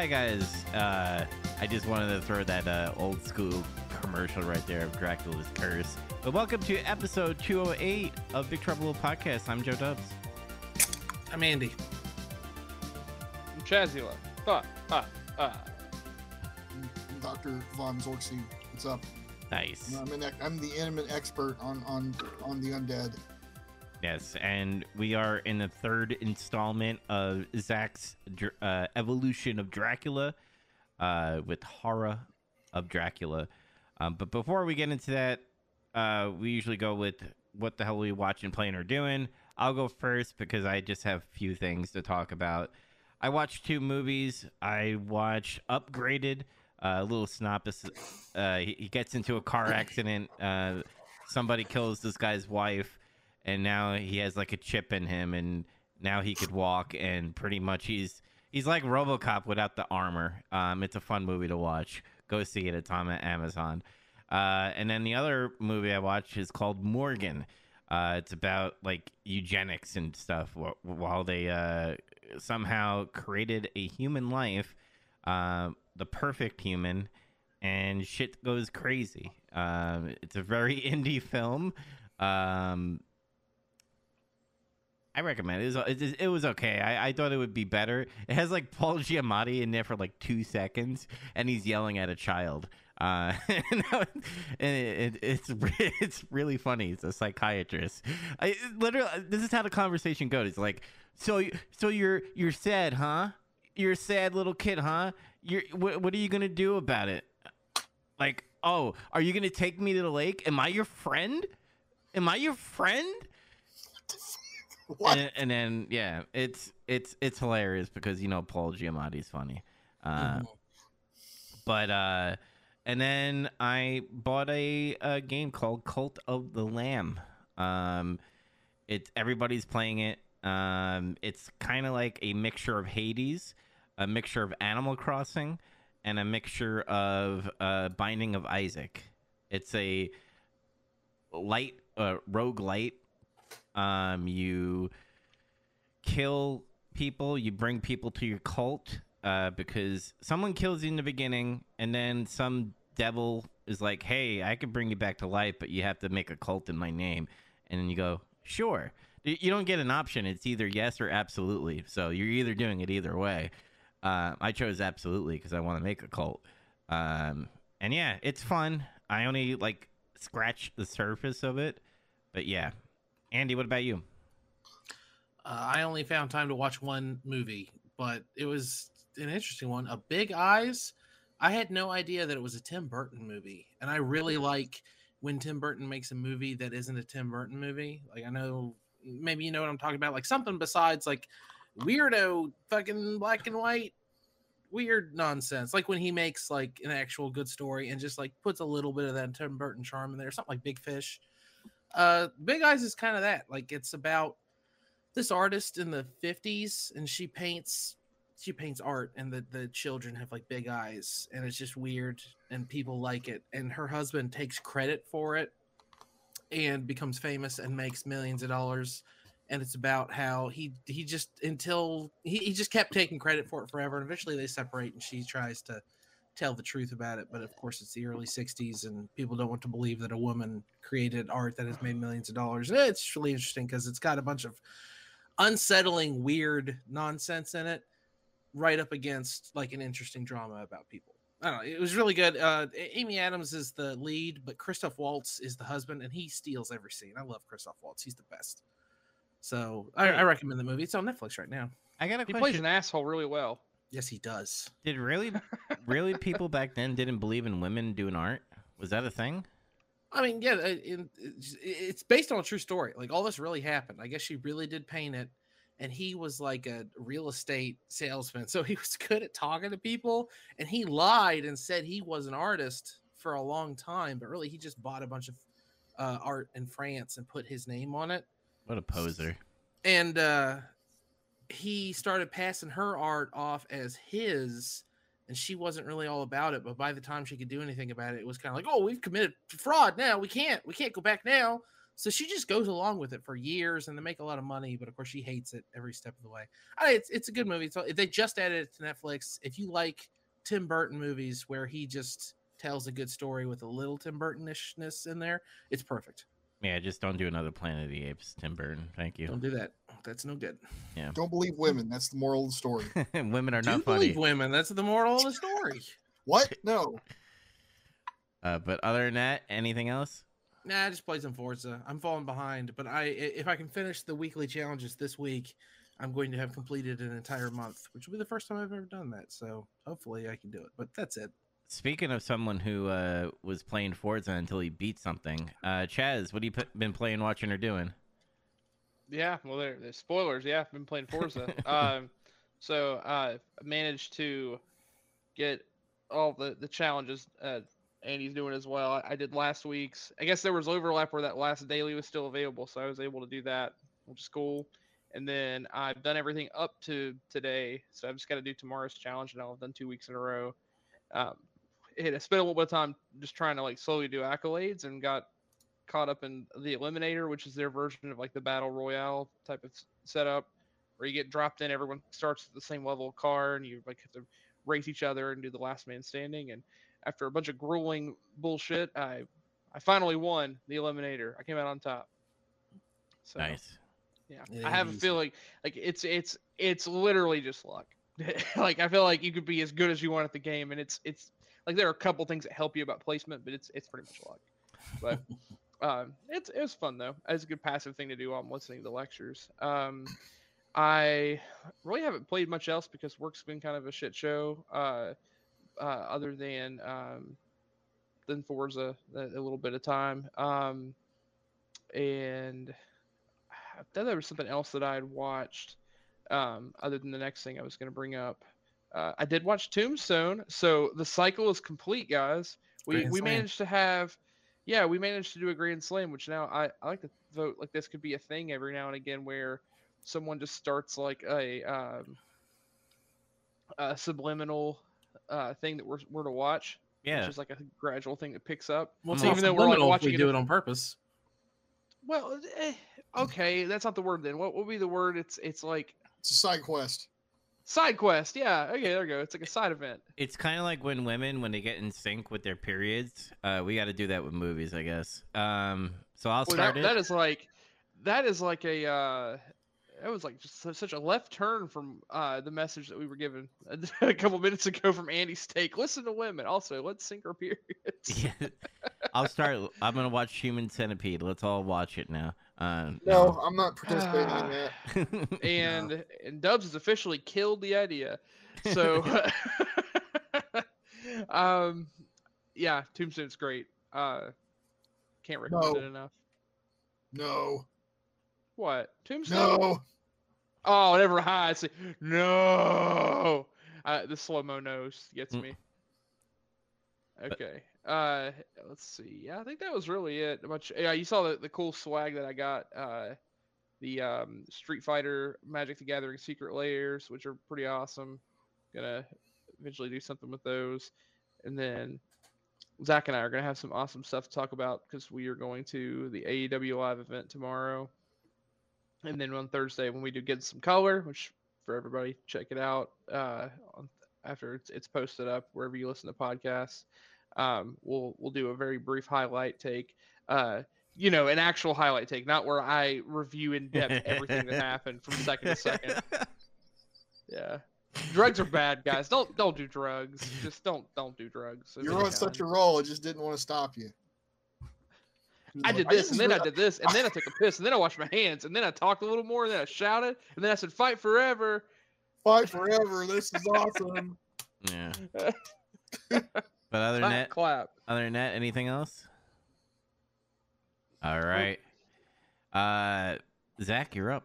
Hi guys. Uh, I just wanted to throw that uh, old school commercial right there of Dracula's Curse. But welcome to episode 208 of Big Trouble Little Podcast. I'm Joe Dubs. I'm Andy. I'm Chazula. Ah, ah, ah. Dr. Von Zorksi. What's up? Nice. I'm, an, I'm the intimate expert on on on the undead. Yes, and we are in the third installment of Zach's uh, evolution of Dracula uh, with horror of Dracula. Um, but before we get into that, uh, we usually go with what the hell we watching, playing, or doing. I'll go first because I just have a few things to talk about. I watched two movies. I watched Upgraded. Uh, a little synopsis. Uh, he, he gets into a car accident. Uh, somebody kills this guy's wife, and now he has like a chip in him, and now he could walk. And pretty much he's he's like RoboCop without the armor. Um, it's a fun movie to watch. Go see it. It's on Amazon. Uh, and then the other movie I watched is called Morgan. Uh, it's about like eugenics and stuff wh- while they uh, somehow created a human life, uh, the perfect human, and shit goes crazy. Um, it's a very indie film. Um, I recommend it. It was, it, was okay. I, I thought it would be better. It has like Paul Giamatti in there for like two seconds, and he's yelling at a child. Uh, and it, it, it's it's really funny. It's a psychiatrist. I literally this is how the conversation goes. It's like, so so you're you're sad, huh? You're a sad little kid, huh? You're what, what are you gonna do about it? Like, oh, are you gonna take me to the lake? Am I your friend? Am I your friend? What? And, and then yeah, it's it's it's hilarious because you know Paul Giamatti's funny. Uh, Mhm. but uh and then i bought a, a game called cult of the lamb um it's everybody's playing it um it's kind of like a mixture of hades a mixture of animal crossing and a mixture of uh binding of isaac it's a light uh roguelite um you kill people you bring people to your cult uh, because someone kills you in the beginning, and then some devil is like, "Hey, I can bring you back to life, but you have to make a cult in my name." And then you go, "Sure." You don't get an option. It's either yes or absolutely. So you're either doing it either way. Uh, I chose absolutely because I want to make a cult. Um, and yeah, it's fun. I only like scratched the surface of it, but yeah. Andy, what about you? Uh, I only found time to watch one movie, but it was an interesting one. A Big Eyes. I had no idea that it was a Tim Burton movie, and I really like when Tim Burton makes a movie that isn't a Tim Burton movie. Like I know maybe you know what I'm talking about, like something besides like weirdo fucking black and white weird nonsense. Like when he makes like an actual good story and just like puts a little bit of that Tim Burton charm in there, something like Big Fish. Uh Big Eyes is kind of that. Like it's about this artist in the 50s and she paints she paints art and the, the children have like big eyes and it's just weird and people like it and her husband takes credit for it and becomes famous and makes millions of dollars and it's about how he he just until he, he just kept taking credit for it forever and eventually they separate and she tries to tell the truth about it but of course it's the early 60s and people don't want to believe that a woman created art that has made millions of dollars and it's really interesting because it's got a bunch of unsettling weird nonsense in it right up against like an interesting drama about people I don't know. It was really good. Uh, Amy Adams is the lead, but Christoph Waltz is the husband, and he steals every scene. I love Christoph Waltz. He's the best. So I, I recommend the movie. It's on Netflix right now. I got a He question. plays an asshole really well. Yes, he does. Did really, really people back then didn't believe in women doing art? Was that a thing? I mean, yeah, uh, it's- it's based on a true story. Like all this really happened. I guess she really did paint it, and he was like a real estate salesman, so he was good at talking to people. And he lied and said he was an artist for a long time, but really he just bought a bunch of uh, art in France and put his name on it. What a poser! and uh he started passing her art off as his and she wasn't really all about it but by the time she could do anything about it it was kind of like oh we've committed fraud now we can't we can't go back now So she just goes along with it for years, and they make a lot of money. But of course, she hates it every step of the way. I, it's it's a good movie. So they just added it to Netflix. If you like Tim Burton movies where he just tells a good story with a little Tim Burtonishness in there, it's perfect. Yeah, just don't do another Planet of the Apes, Tim Burton. Thank you. Don't do that. That's no good. Yeah. Don't believe women. That's the moral of the story. Women are not playing. Do not funny. believe women. That's the moral of the story. What? No. Uh, but other than that, anything else? Nah, I just play some Forza. I'm falling behind, but I i- if I can finish the weekly challenges this week, I'm going to have completed an entire month, which will be the first time I've ever done that. So hopefully I can do it. But that's it. Speaking of someone who uh, was playing Forza until he beat something, uh, Chaz, what have you been playing, watching, or doing? Yeah, well, there, there's spoilers. Yeah, I've been playing Forza. um, so uh, I managed to get all the the challenges. Uh, Andy's doing as well. I, I did last week's. I guess there was overlap where that last daily was still available, so I was able to do that, which is cool. And then I've done everything up to today, so I've just got to do tomorrow's challenge, and I'll have done two weeks in a row. Um, it, I spent a little bit of time just trying to like slowly do accolades, and got caught up in the Eliminator, which is their version of like the battle royale type of setup, where you get dropped in, everyone starts at the same level of car, and you like have to race each other and do the last man standing. And after a bunch of grueling bullshit, I I finally won the Eliminator. I came out on top. So Nice. yeah, It I have a ain't feeling like it's it's it's literally just luck. like I feel like you could be as good as you want at the game, and it's it's like there are a couple things that help you about placement, but it's it's pretty much luck. But um, it's it was fun though. It's a good passive thing to do while I'm listening to the lectures. Um, I really haven't played much else because work's been kind of a shit show. Uh, uh, other than um, than Forza, a, a little bit of time. Um, and I thought there was something else that I had watched. Um, other than the next thing I was going to bring up, uh, I did watch Tombstone. So the cycle is complete, guys. We Grand we Slam. managed to have, yeah, we managed to do a grand slam, which now I I like to vote like this could be a thing every now and again where someone just starts like a um, a subliminal uh, thing that we're we're to watch. Yeah. Which is like a gradual thing that picks up. Well, it's Even even though though we're, like, if watching we do at- it on purpose. Well, eh, okay, that's not the word then. What would be the word? It's it's like It's a side quest. Side quest. Yeah. Okay, there we go. It's like a side event. It's kind of like when women, when they get in sync with their periods. Uh, we got to do that with movies, I guess. Um, so I'll Well, start that, it. that is like that is like a uh that was like just such a left turn from uh the message that we were given a couple minutes ago from Andy take. Listen to women. Also, let's sync our periods. Yeah. I'll start. I'm gonna watch Human Centipede. Let's all watch it now. Uh, No, I'm not participating in that. no. and and Dubs has officially killed the idea. So, um, yeah, Tombstone's great. Uh, can't recommend No. it enough. No. What Tombstone? No. Oh, never high. Say no. Uh, the slow mo nose gets Mm. me. Okay. Uh, let's see. Yeah, I think that was really it. Much. Yeah, you saw the, the cool swag that I got. Uh, the um, Street Fighter Magic the Gathering Secret Layers, which are pretty awesome. Gonna eventually do something with those, and then Zach and I are gonna have some awesome stuff to talk about because we are going to the AEW live event tomorrow. And then on Thursday when we do get some color, which for everybody check it out uh, after it's, it's posted up wherever you listen to podcasts. Um, we'll we'll do a very brief highlight take. Uh, you know, an actual highlight take, not where I review in depth everything that happened from second to second. Yeah, drugs are bad, guys. Don't don't do drugs. Just don't don't do drugs. You're on such a kind. roll. I just didn't want to stop you. I did this, and then I did this, and then I took a piss, and then I washed my hands, and then I talked a little more, and then I shouted, and then I said, "Fight forever." Fight forever. This is awesome. yeah. But other than Clap, that, clap. other than that, anything else? All right. Uh, Zach, you're up.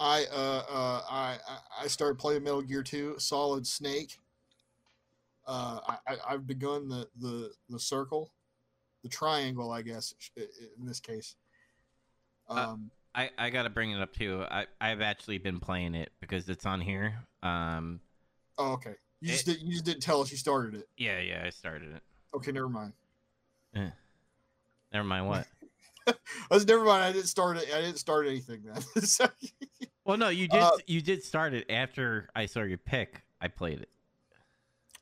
I uh uh I I- I started playing Metal Gear 2 Solid Snake. Uh, I, I I've begun the the the circle, the triangle, I guess i- i- in this case. Uh, Um, I, I gotta bring it up too. I I've actually been playing it because it's on here. Um, oh, okay. You just did, you just didn't tell us you started it. yeah, yeah, I started it. Okay, never mind. Never mind what. I was never mind. I didn't start it. I didn't start anything then. So- Well, no, you did. Uh, you did start it after I saw your pick. I played it.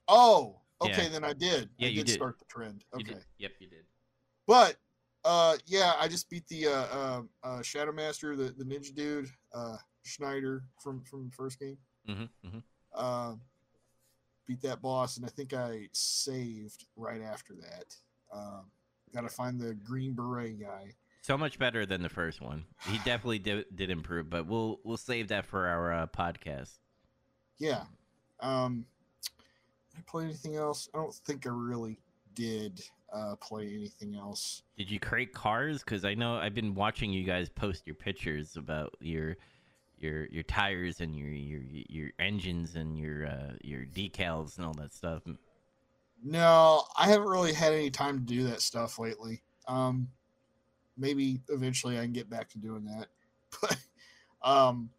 oh, okay. Yeah. Then I did. Yeah, I you did, did. start the trend. Okay, did. Yep, you did. but uh, yeah, I just beat the uh, uh, uh Shadow Master, the, the ninja dude, uh, Schneider from from the first game. hmm hmm Uh, beat that boss, and I think I saved right after that. Um, Got to find the green beret guy. So much better than the first one. He definitely did, did improve, but we'll we'll save that for our uh, podcast. Yeah. Um, did I play anything else? I don't think I really did uh, play anything else. Did you create cars? Because I know I've been watching you guys post your pictures about your your your tires and your your your engines and your uh, your decals and all that stuff. No, I haven't really had any time to do that stuff lately. Um, maybe eventually I can get back to doing that. But um,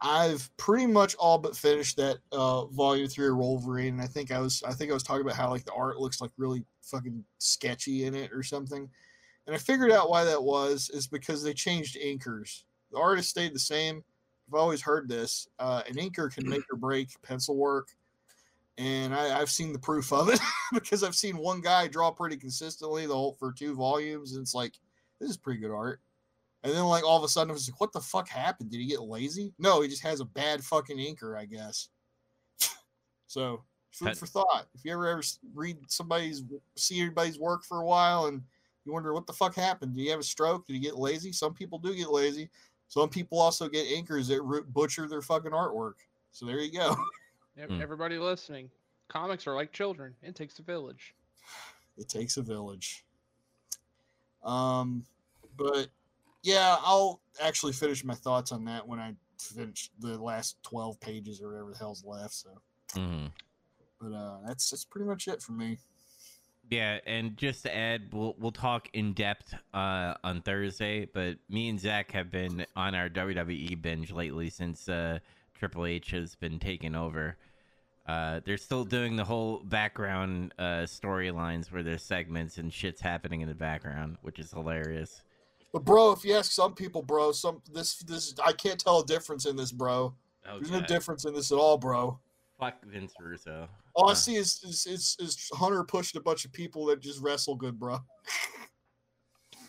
I've pretty much all but finished that uh, volume three of Wolverine. And I think I was I think I was talking about how like the art looks like really fucking sketchy in it or something. And I figured out why that was is because they changed inkers. The artist stayed the same. I've always heard this. Uh, an inker can make or break pencil work and I, I've seen the proof of it because I've seen one guy draw pretty consistently the whole for two volumes, and it's like this is pretty good art. And then like all of a sudden it was like, what the fuck happened? Did he get lazy? No, he just has a bad fucking inker, I guess. so food for thought. If you ever ever read somebody's see anybody's work for a while and you wonder what the fuck happened, did he have a stroke? Did he get lazy? Some people do get lazy. Some people also get inkers that ru- butcher their fucking artwork. So there you go. Ev- Mm. Everybody listening, comics are like children. It takes a village. It takes a village. Um, but yeah, I'll actually finish my thoughts on that when I finish the last twelve pages or whatever the hell's left. So, hmm but uh, that's that's pretty much it for me. Yeah, and just to add, we'll we'll talk in depth uh, on Thursday. But me and Zach have been on our WWE binge lately since uh, Triple H has been taken over. Uh, they're still doing the whole background uh, storylines where there's segments and shit's happening in the background, which is hilarious. But bro, if you ask some people, bro, some this this I can't tell a difference in this, bro. Oh, There's no difference in this at all, bro. Fuck Vince Russo. All I see is is, is is Hunter pushing a bunch of people that just wrestle good, bro.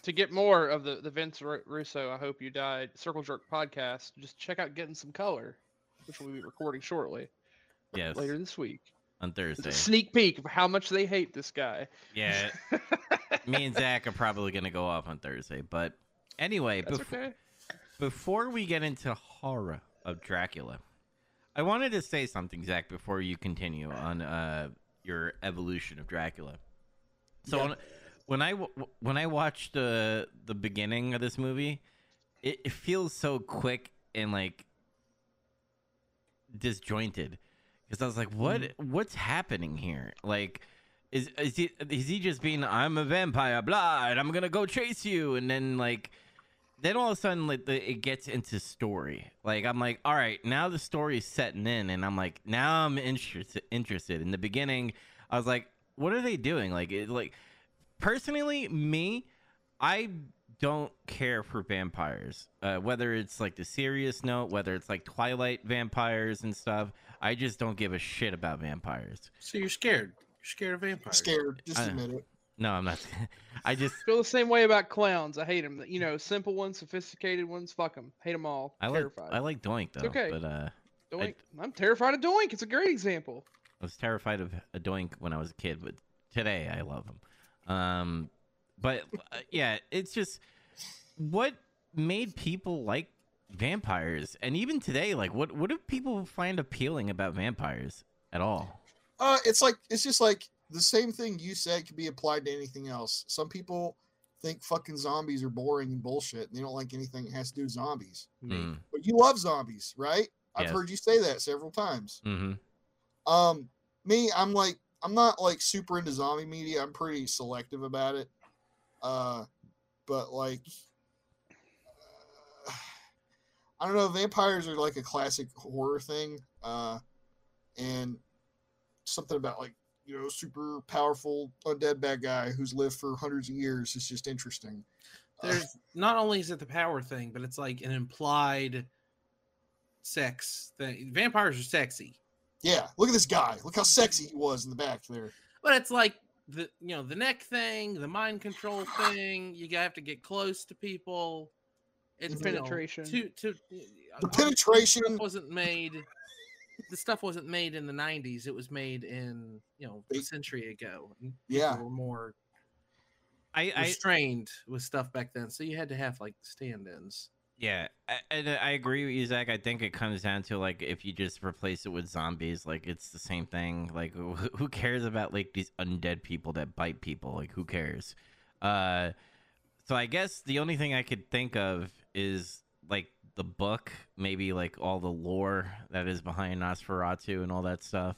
To get more of the, the Vince Ru- Russo, I Hope You Died Circle Jerk podcast, just check out Getting Some Color, which we'll be recording shortly yes, later this week. on It's a Thursday. sneak peek of how much they hate this guy. Yeah, me and Zach are probably gonna go off on Thursday. But anyway, That's bef- okay. before we get into horror of Dracula, I wanted to say something, Zach, before you continue on uh, your evolution of Dracula. So Yeah. when, when I when I watched the the beginning of this movie, it, it feels so quick and like disjointed because I was like, what what's happening here? Like. Is is he is he just being I'm a vampire, blah, and I'm gonna go chase you, and then like then all of a sudden like the, it gets into story like i'm like all right now the story is setting in and i'm like now i'm interested interested in the beginning i was like what are they doing like it like personally me i don't care for vampires uh, whether it's like the serious note whether it's like twilight vampires and stuff i just don't give a shit about vampires So you're scared. You're scared of vampires. Scared, just I- admit it. No i'm not i just Feel the same way about clowns. I hate them. You know, simple ones, sophisticated ones. Fuck them. Hate them all. i like terrified. i like doink though okay. but uh Doink. I'm terrified of Doink. It's a great example. I was terrified of a doink when I was a kid, but today I love him. Um, but uh, yeah, it's just what made people like vampires, and even today, like what what do people find appealing about vampires at all? Uh, it's like it's just like the same thing you said can be applied to anything else. Some people think fucking zombies are boring and bullshit, and they don't like anything that has to do with zombies. Mm, But you love zombies, right? I've heard you say that several times. mm-hmm. Um, me, I'm like I'm not like super into zombie media. I'm pretty selective about it. Uh, but like, uh, I don't know. Vampires are like a classic horror thing. Uh, and something about like you know super powerful undead bad guy who's lived for hundreds of years is just interesting. Uh, There's not only is it the power thing, but it's like an implied sex thing. Vampires are sexy, yeah, look at this guy. Look how sexy he was in the back there. but it's like the you know the neck thing, the mind control thing. You have to get close to people. It's The you know, penetration. to to The uh, penetration. wasn't made. The stuff wasn't made in the '90s. It was made in you know a century ago. Yeah. people were more I, I restrained with stuff back then, so you had to have like stand-ins. Yeah, I- and I agree with you, Zach. I think it comes down to like if you just replace it with zombies, like it's the same thing. Like who cares about like these undead people that bite people? Like who cares? Uh, so I guess the only thing I could think of is like the book, maybe like all the lore that is behind Nosferatu and all that stuff,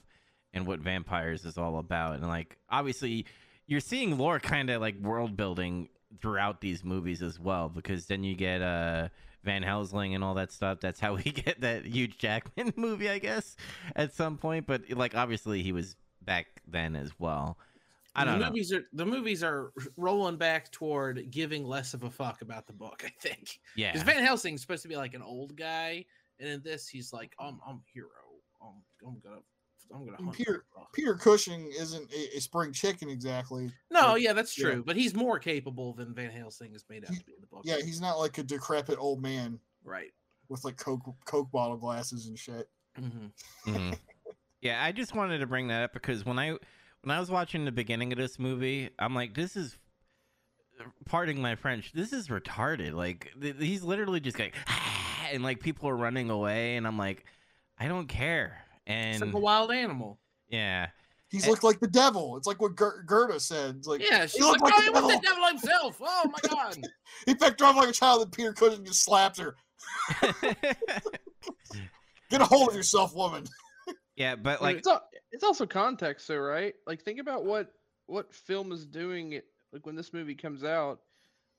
and what vampires is all about. And like obviously, you're seeing lore kind of like world building throughout these movies as well, because then you get uh Van Helsing and all that stuff. That's how we get that Hugh Jackman movie, I guess, at some point. But like obviously, he was back then as well. I the don't know. movies are the movies are rolling back toward giving less of a fuck about the book. I think Yeah, because Van Helsing's supposed to be like an old guy, and in this he's like, "I'm I'm a hero. I'm I'm gonna I'm gonna hunt." Peter- Peter Cushing isn't a, a spring chicken exactly. No, Like, yeah, that's yeah. true, but he's more capable than Van Helsing is made out to be in the book. Yeah, he's not like a decrepit old man right. with like coke coke bottle glasses and shit. hmm Mhm. yeah. I just wanted to bring that up because when I when I was watching the beginning of this movie, I'm like, this is. Pardon my French. This is retarded. Like th- he's literally just going, and like people are running away, and I'm like, I don't care. And It's And like a wild animal. yeah, He's looked like the devil. It's like what Ger- Gerda said. It's like Yeah, she looked like, like "Oh, the he was the devil." devil himself." Oh my god! he picked her up like a child, and Peter Cushing just slapped her. Get a hold of yourself, woman. Yeah, but Like like it's, al- it's also context, though, right? Like think about what what film is doing it. Like when this movie comes out,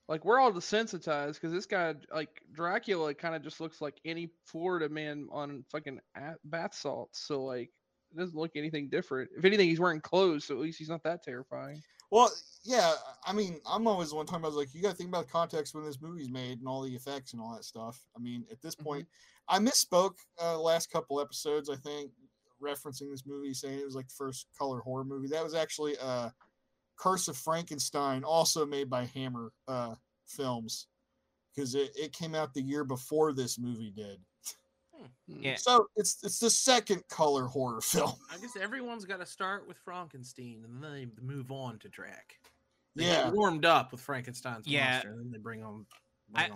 like we're all desensitized because this guy, like Dracula, kind of just looks like any Florida man on fucking bath salts. So like it doesn't look anything different. If anything, he's wearing clothes, so at least he's not that terrifying. Well, yeah. I mean, I'm always the one talking about like you got to think about context when this movie's made and all the effects and all that stuff. I mean, at this point, I misspoke uh, last couple episodes. I think referencing this movie, saying it was like the first color horror movie. That was actually uh, Curse of Frankenstein, also made by Hammer uh, Films, because it, it came out the year before this movie did. Hmm. Yeah. So it's it's the second color horror film. I guess everyone's got to start with Frankenstein and then they move on to Drac. They Yeah. get warmed up with Frankenstein's Yeah. monster, and then they bring on bring I-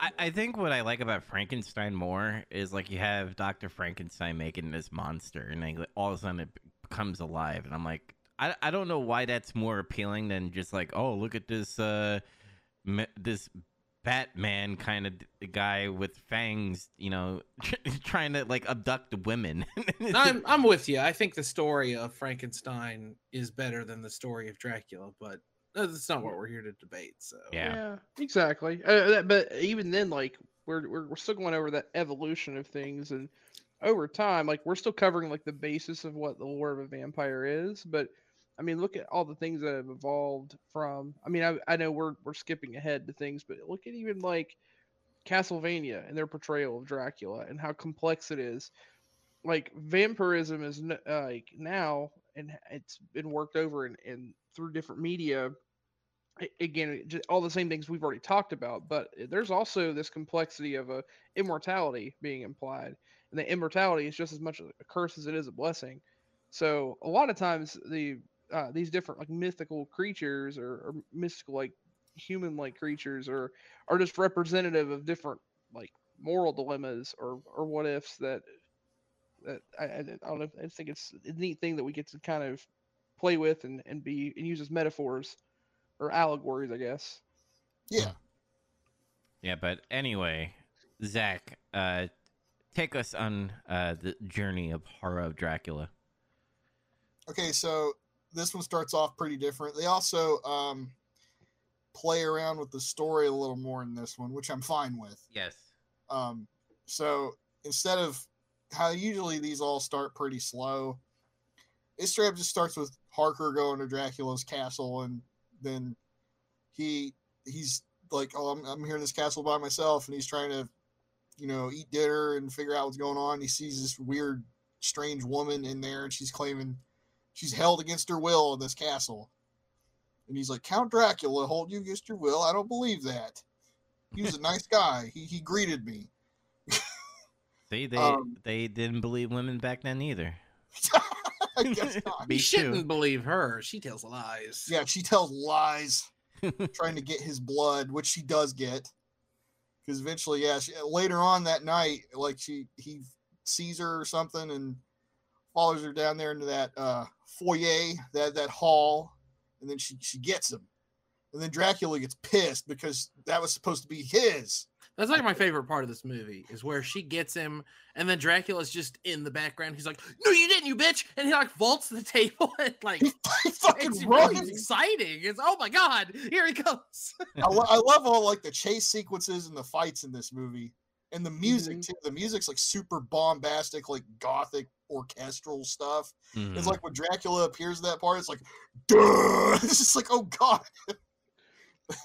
I, I think what I like about Frankenstein more is like you have Doctor Frankenstein making this monster, and like all of a sudden it becomes alive, and I'm like, I, I don't know why that's more appealing than just like, oh, look at this uh, me- this Batman kind of guy with fangs, you know, trying to like abduct women. I'm I'm with you. I think the story of Frankenstein is better than the story of Dracula, but that's not what we're here to debate. So Yeah. exactly. Uh, that- but even then, like we're, we're we're still going over that evolution of things, and over time, like we're still covering like the basis of what the lore of a vampire is. But I mean, look at all the things that have evolved from. I mean, I, I know we're we're skipping ahead to things, but look at even like Castlevania and their portrayal of Dracula and how complex it is. Like vampirism is uh, like now, and it's been worked over and and through different media a- again all the same things we've already talked about but there's also this complexity of a immortality being implied and the immortality is just as much a curse as it is a blessing. So a lot of times the uh, these different like mythical creatures or, or mystical like human like creatures are are just representative of different like moral dilemmas or or what ifs that that I, I, I don't know I just think it's a neat thing that we get to kind of play with and, and be and use as metaphors or allegories, I guess. Yeah. Yeah, but anyway, Zach, uh, take us on uh, the journey of horror of Dracula. Okay, so this one starts off pretty different. They also um, play around with the story a little more in this one, which I'm fine with. Yes. Um, so instead of how usually these all start pretty slow, it straight up just starts with Harker going to Dracula's castle, and then he he's like, "Oh, I'm, I'm here in this castle by myself," and he's trying to, you know, eat dinner and figure out what's going on. He sees this weird, strange woman in there, and she's claiming she's held against her will in this castle. And he's like, Count Dracula hold you against your will? I don't believe that. He was a nice guy. He he greeted me. See, they Um, they didn't believe women back then either. I guess not. Me you shouldn't too. believe her. She tells lies. Yeah, she tells lies, trying to get his blood, which she does get. Because eventually, yeah, she, later on that night, like she he sees her or something and follows her down there into that uh, foyer, that that hall, and then she she gets him, and then Dracula gets pissed because that was supposed to be his. That's like my favorite part of this movie is where she gets him, and then Dracula's just in the background. He's like, "No, you didn't, you bitch!" And he like vaults the table and like fucking it's really exciting. It's oh my god, here he comes. I, lo- I love all like the chase sequences and the fights in this movie, and the music Mhm. too. The music's like super bombastic, like gothic orchestral stuff. Mhm. It's like when Dracula appears in that part, it's like, duh! It's just like, oh god.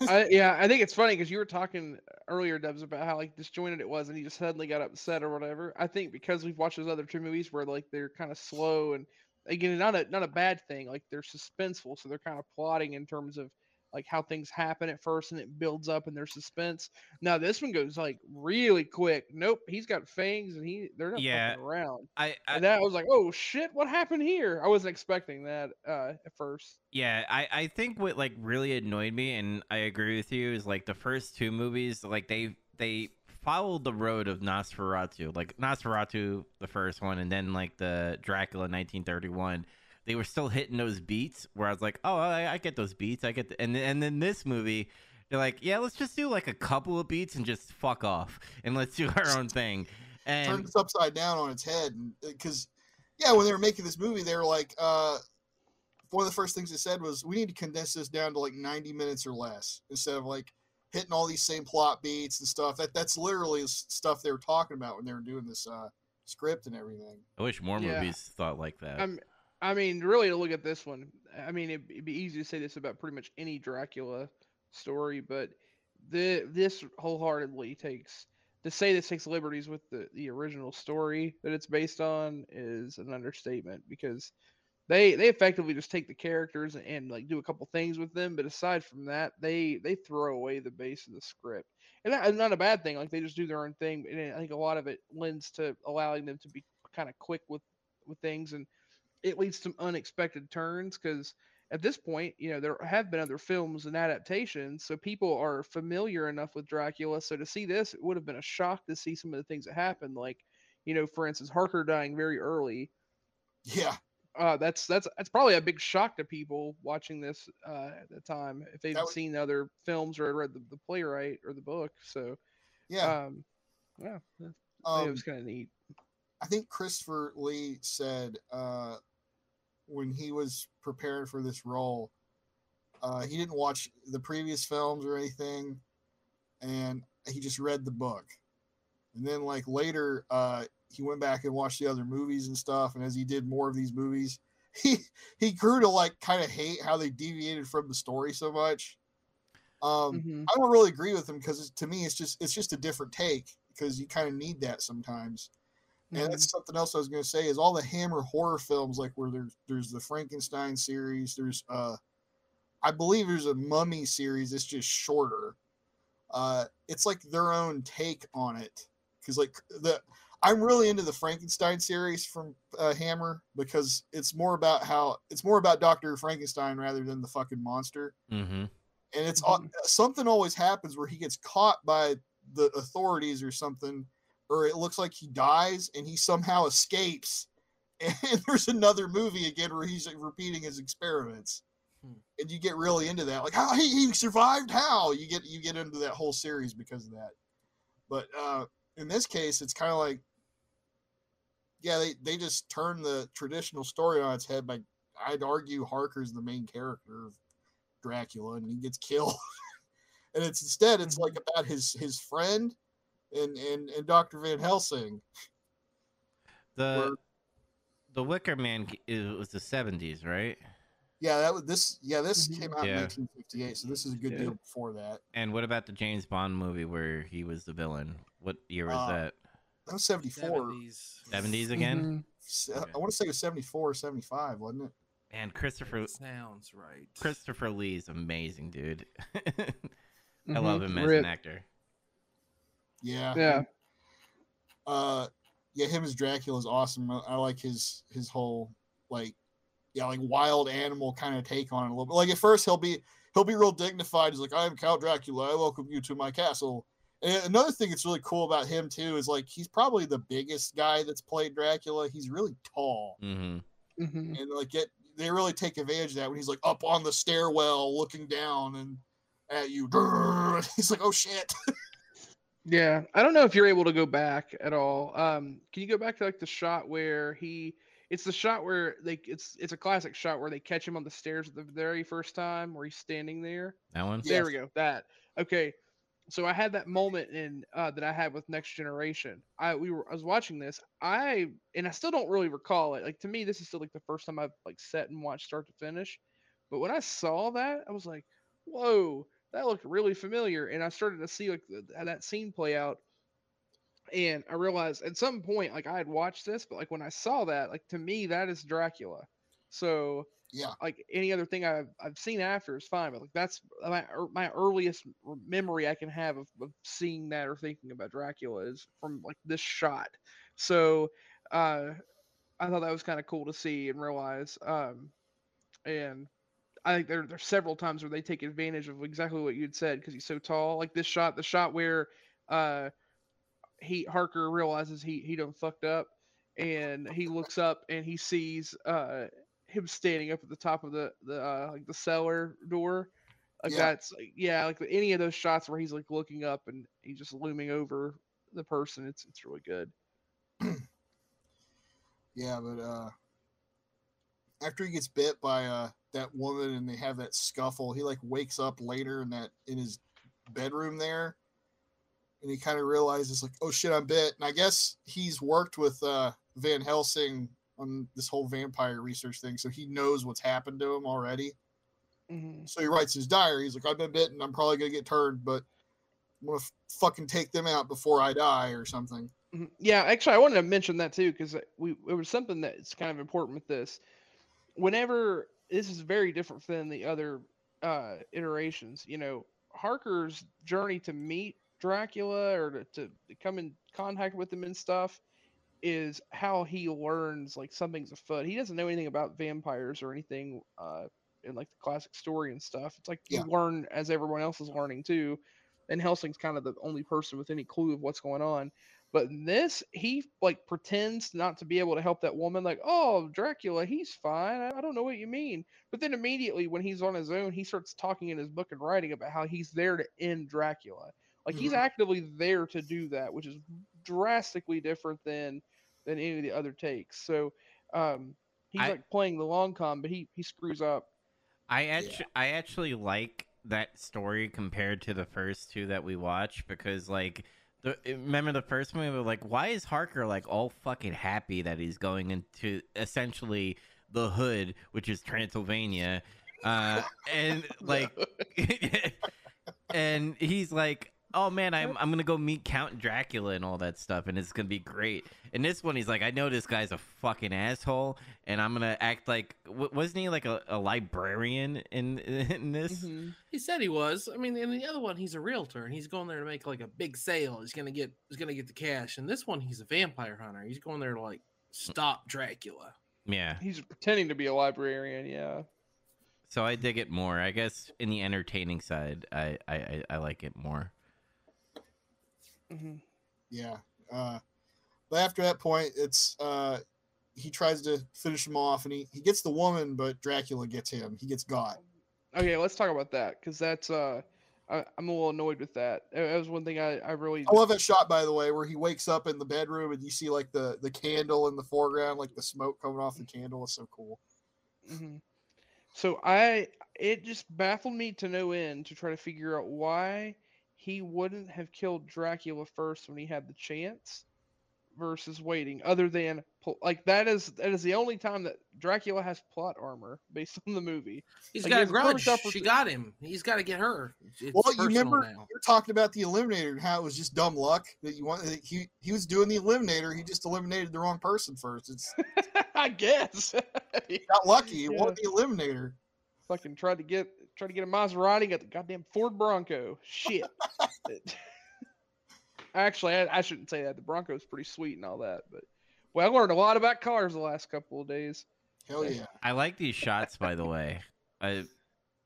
I, yeah, I think it's funny because you were talking earlier, Dubs, about how like disjointed it was, and he just suddenly got upset or whatever. I think because we've watched those other two movies where like they're kind of slow and again, not a not a bad thing. Like they're suspenseful, so they're kind of plotting in terms of like how things happen at first, and it builds up and there's suspense. Now this one goes like really quick. Nope, he's got fangs and he they're not Yeah. fucking around. I, I And that I was like, oh shit, what happened here? I wasn't expecting that uh, at first. Yeah, I, I think what like really annoyed me, and I agree with you, is like the first two movies, like they they followed the road of Nosferatu, like Nosferatu, the first one, and then like the Dracula 1931. They were still hitting those beats where I was like, oh, I, I get those beats, I get, the, and and then this movie, they're like, yeah, let's just do like a couple of beats and just fuck off, and let's do our own thing. Turns And this upside down on its head. Because, yeah, when they were making this movie, they were like, uh, one of the first things they said was, we need to condense this down to like 90 minutes or less instead of like hitting all these same plot beats and stuff. That That's literally s- stuff they were talking about when they were doing this uh, script and everything. I wish more Yeah. movies thought like that. I'm, I mean, really, to look at this one, I mean, it'd, it'd be easy to say this about pretty much any Dracula story, but the this wholeheartedly takes to say this takes liberties with the the original story that it's based on is an understatement because they they effectively just take the characters and, and like do a couple things with them, but aside from that, they they throw away the base of the script, and that's not a bad thing. Like they just do their own thing, and I think a lot of it lends to allowing them to be kind of quick with with things and it leads to unexpected turns because at this point, you know, there have been other films and adaptations, so people are familiar enough with Dracula. So to see this, it would have been a shock to see some of the things that happened, like, you know, for instance, Harker dying very early. Yeah. Uh, that's that's that's probably a big shock to people watching this uh, at the time if they've would- seen other films or read the, the playwright or the book. So Yeah. um, yeah, that- it Um, was kind of neat. I think Christopher Lee said uh, when he was preparing for this role, uh, he didn't watch the previous films or anything, and he just read the book. And then, like later, uh, he went back and watched the other movies and stuff. And as he did more of these movies, he he grew to like kind of hate how they deviated from the story so much. Um, Mhm. I don't really agree with him because to me, it's just it's just a different take because you kind of need that sometimes. And that's something else I was going to say is all the Hammer horror films, like where there's there's the Frankenstein series, there's uh, I believe there's a Mummy series. It's just shorter. Uh, it's like their own take on it because like the I'm really into the Frankenstein series from uh, Hammer because it's more about how it's more about Doctor Frankenstein rather than the fucking monster mm-hmm. and it's al- Mhm. something always happens where he gets caught by the authorities or something or it looks like he dies and he somehow escapes and there's another movie again where he's repeating his experiments. Hmm. and you get really into that like how he, he survived? How? You get you get into that whole series because of that. But uh in this case it's kind of like yeah they, they just turn the traditional story on its head by i'd argue harker's the main character of dracula and he gets killed. And it's instead it's like about his his friend and and, and dr van helsing The where the Wicker Man c- it was the seventies, right? Yeah, that was this. Yeah, this Mhm. came out Yeah. in 1958, so this is a good Yeah. deal before that. And what about the James Bond movie where he was the villain? What year was Uh, that? That was 74. 70s. Seventies again? Mhm. Se- Okay. I want to say it was 74 or 75, wasn't it? And Christopher Sounds right. Christopher Lee's amazing, dude. I Mhm. love him as Rip. an actor. Yeah. Yeah. Uh, yeah, him as Dracula is awesome. I, I like his his whole like, yeah, like wild animal kind of take on it a little bit. Like at first he'll be he'll be real dignified. He's like, I am Count Dracula. I welcome you to my castle. And another thing that's really cool about him too is like he's probably the biggest guy that's played Dracula. He's really tall. hmm Mhm. and like get they really take advantage of that when he's like up on the stairwell looking down and at you. He's like, oh shit. Yeah, I don't know if you're able to go back at all. Um, can you go back to like the shot where he? It's the shot where they. It's it's a classic shot where they catch him on the stairs the very first time where he's standing there. That one? Yeah. There we go. That okay. So I had that moment in uh, that I had with Next Generation. I we were I was watching this. I and I still don't really recall it. Like to me, this is still like the first time I've like sat and watched start to finish. But when I saw that, I was like, "Whoa, that looked really familiar." And I started to see like the, that scene play out. And I realized at some point, like I had watched this, but like when I saw that, like to me, that is Dracula. So Yeah. like any other thing I've I've seen after is fine, but like that's my my earliest memory I can have of, of seeing that or thinking about Dracula is from like this shot. So uh, I thought that was kind of cool to see and realize. Um, and I think there there's several times where they take advantage of exactly what you'd said because he's so tall. Like this shot, the shot where uh, he Harker realizes he he done fucked up, and he looks up and he sees uh him standing up at the top of the the uh, like the cellar door. Like Yeah. that's like, yeah, like any of those shots where he's like looking up and he's just looming over the person. It's it's really good. Yeah, but uh after he gets bit by uh that woman and they have that scuffle, he like wakes up later in that in his bedroom there and he kind of realizes like, oh shit, I'm bit. And I guess he's worked with uh Van Helsing on this whole vampire research thing, so he knows what's happened to him already. hmm So he writes his diary. He's like, I've been bitten. I'm probably gonna get turned, but I'm gonna f- fucking take them out before I die or something. Mhm. Yeah, actually, I wanted to mention that too because we it was something that's kind of important with this. Whenever this is very different than the other uh, iterations, you know, Harker's journey to meet Dracula or to, to come in contact with him and stuff is how he learns like something's afoot. He doesn't know anything about vampires or anything uh, in like the classic story and stuff. It's like Yeah. you learn as everyone else is learning too. And Helsing's kind of the only person with any clue of what's going on. But in this, he like pretends not to be able to help that woman. Like, oh, Dracula, he's fine. I, I don't know what you mean. But then immediately, when he's on his own, he starts talking in his book and writing about how he's there to end Dracula. Like he's Mhm. actively there to do that, which is drastically different than than any of the other takes. So um, he's I- like playing the long con, but he he screws up. I actually, I actually like that story compared to the first two that we watched because, like, the, remember the first movie? like, why is Harker like all fucking happy that he's going into essentially the hood, which is Transylvania, uh, and like, and he's like. Oh man, I'm I'm gonna go meet Count Dracula and all that stuff, and it's gonna be great. And this one, he's like, I know this guy's a fucking asshole, and I'm gonna act like w- wasn't he like a, a librarian in in this? Mhm. He said he was. I mean, in the other one, he's a realtor, and he's going there to make like a big sale. He's gonna get he's gonna get the cash. And this one, he's a vampire hunter. He's going there to like stop Dracula. Yeah. He's pretending to be a librarian. Yeah. So I dig it more. I guess in the entertaining side, I I, I, I like it more. Hmm Yeah. Uh, but after that point, it's uh, he tries to finish him off, and he, he gets the woman, but Dracula gets him. He gets got. Okay, let's talk about that because that's uh, I, I'm a little annoyed with that. That was one thing I I really I love that shot, by the way, where he wakes up in the bedroom and you see like the the candle in the foreground, like the smoke coming off the candle. It's so cool. hmm So I it just baffled me to no end to try to figure out why he wouldn't have killed Dracula first when he had the chance, versus waiting, other than like that is that is the only time that Dracula has plot armor based on the movie. He's Like, got he a has grudge. She got him. He's got to get her. It's well, you remember now. you're talking about the eliminator and how it was just dumb luck that you want. that He he was doing the eliminator. He just eliminated the wrong person first. It's I guess. He got lucky. He Yeah. won the eliminator. fucking tried to get tried to get a Maserati, got the goddamn Ford Bronco. Shit. Actually, I, I shouldn't say that. The Bronco's pretty sweet and all that, but well, I learned a lot about cars the last couple of days. Hell yeah. I like these shots, by the way. I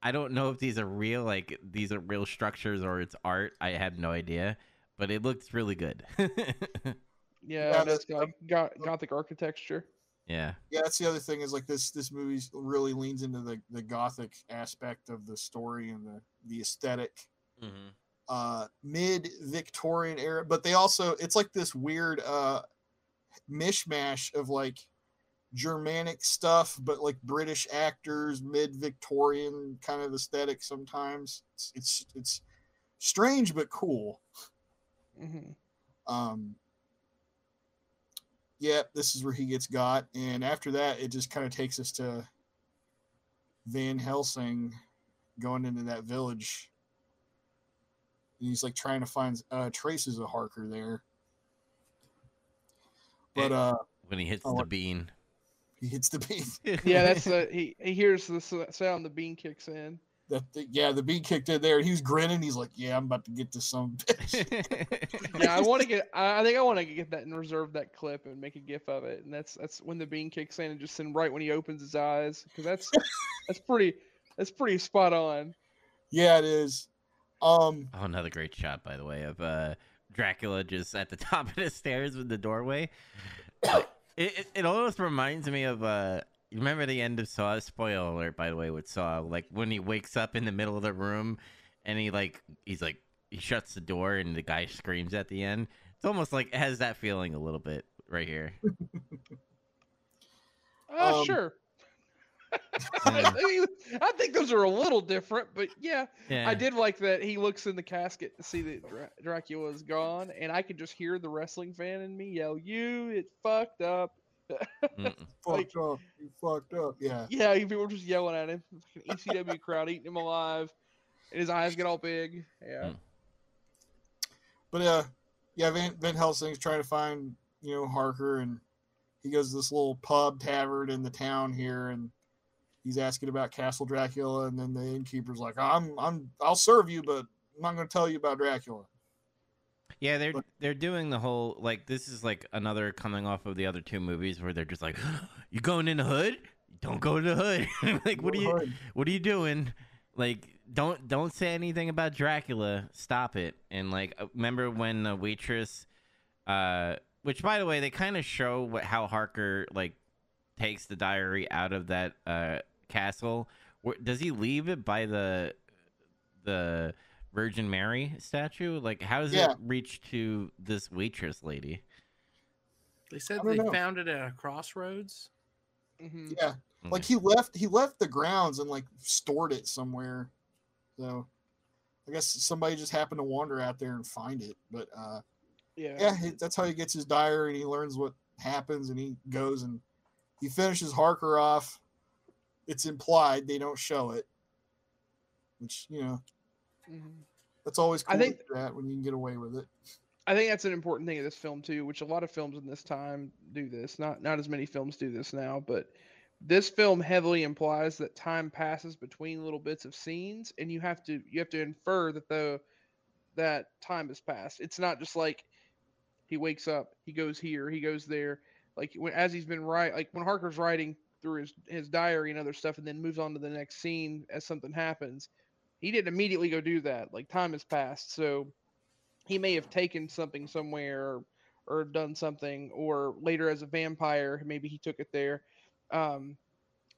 I don't know if these are real, like these are real structures or it's art. I have no idea, but it looks really good. Yeah, Yeah, that's the- like got, gothic architecture. Yeah. Yeah, that's the other thing is like this this movie really leans into the the gothic aspect of the story and the the aesthetic. Mm-hmm. uh mid Victorian era, but they also it's like this weird uh mishmash of like Germanic stuff, but like British actors, mid Victorian kind of aesthetic sometimes. It's, it's it's strange but cool. hmm Um yeah, this is where he gets got, and after that it just kind of takes us to Van Helsing going into that village. And he's like trying to find uh, traces of Harker there. But uh When he hits Oh, the bean. he hits the bean. Yeah, that's the he he hears the sound the bean kicks in. That the, yeah, the bean kicked in there and he was grinning. He's like, Yeah, I'm about to get to some bitch. Yeah, I want to get. I I think I want to get that and reserve that clip and make a gif of it. And that's that's when the bean kicks in and just in right when he opens his eyes because that's that's pretty that's pretty spot on. yeah, it is. Um Oh, another great shot, by the way, of uh, Dracula just at the top of the stairs with the doorway. it, it, it almost reminds me of uh, you remember the end of Saw? Spoiler alert, by the way, with Saw. Like when he wakes up in the middle of the room, and he like he's like he shuts the door, and the guy screams at the end. It's almost like it has that feeling a little bit right here. Uh, Um, sure. I, mean, I think those are a little different, but yeah, Yeah, I did like that he looks in the casket to see that Dra- Dracula is gone, and I could just hear the wrestling fan in me yell, "You, it fucked up." Fucked up. You fucked up. Yeah. Yeah, people were just yelling at him. Fucking ECW crowd eating him alive, and his eyes get all big. Yeah. Mm. But uh, yeah, Van, Van Helsing's trying to find you know Harker, and he goes to this little pub tavern in the town here, and he's asking about Castle Dracula, and then the innkeeper's like, "I'm I'm I'll serve you, but I'm not going to tell you about Dracula." Yeah, they're they're doing the whole like this is like another coming off of the other two movies where they're just like, "You going in the hood? Don't go to the hood." like, what are you what are you doing? Like, don't don't say anything about Dracula. Stop it. And like, uh, remember when the waitress, uh, which by the way, they kind of show what how Harker like takes the diary out of that uh castle. Where, does he leave it by the the Virgin Mary statue? Like, how does Yeah. it reach to this waitress lady? They said they know. found it at a crossroads. hmm Yeah, like he left he left the grounds and like stored it somewhere. So I guess somebody just happened to wander out there and find it. But uh, Yeah. yeah, that's how he gets his diary and he learns what happens and he goes and he finishes Harker off. It's implied they don't show it, which you know Mhm. that's always I cool think- that when you can get away with it. I think that's an important thing of this film too, which a lot of films in this time do this. Not not as many films do this now, but this film heavily implies that time passes between little bits of scenes, and you have to you have to infer that the that time has passed. It's not just like he wakes up, he goes here, he goes there. Like when as he's been right, like when Harker's writing through his his diary and other stuff, and then moves on to the next scene as something happens. He didn't immediately go do that. Like time has passed, so he may have taken something somewhere or, or done something or later as a vampire maybe he took it there. Um,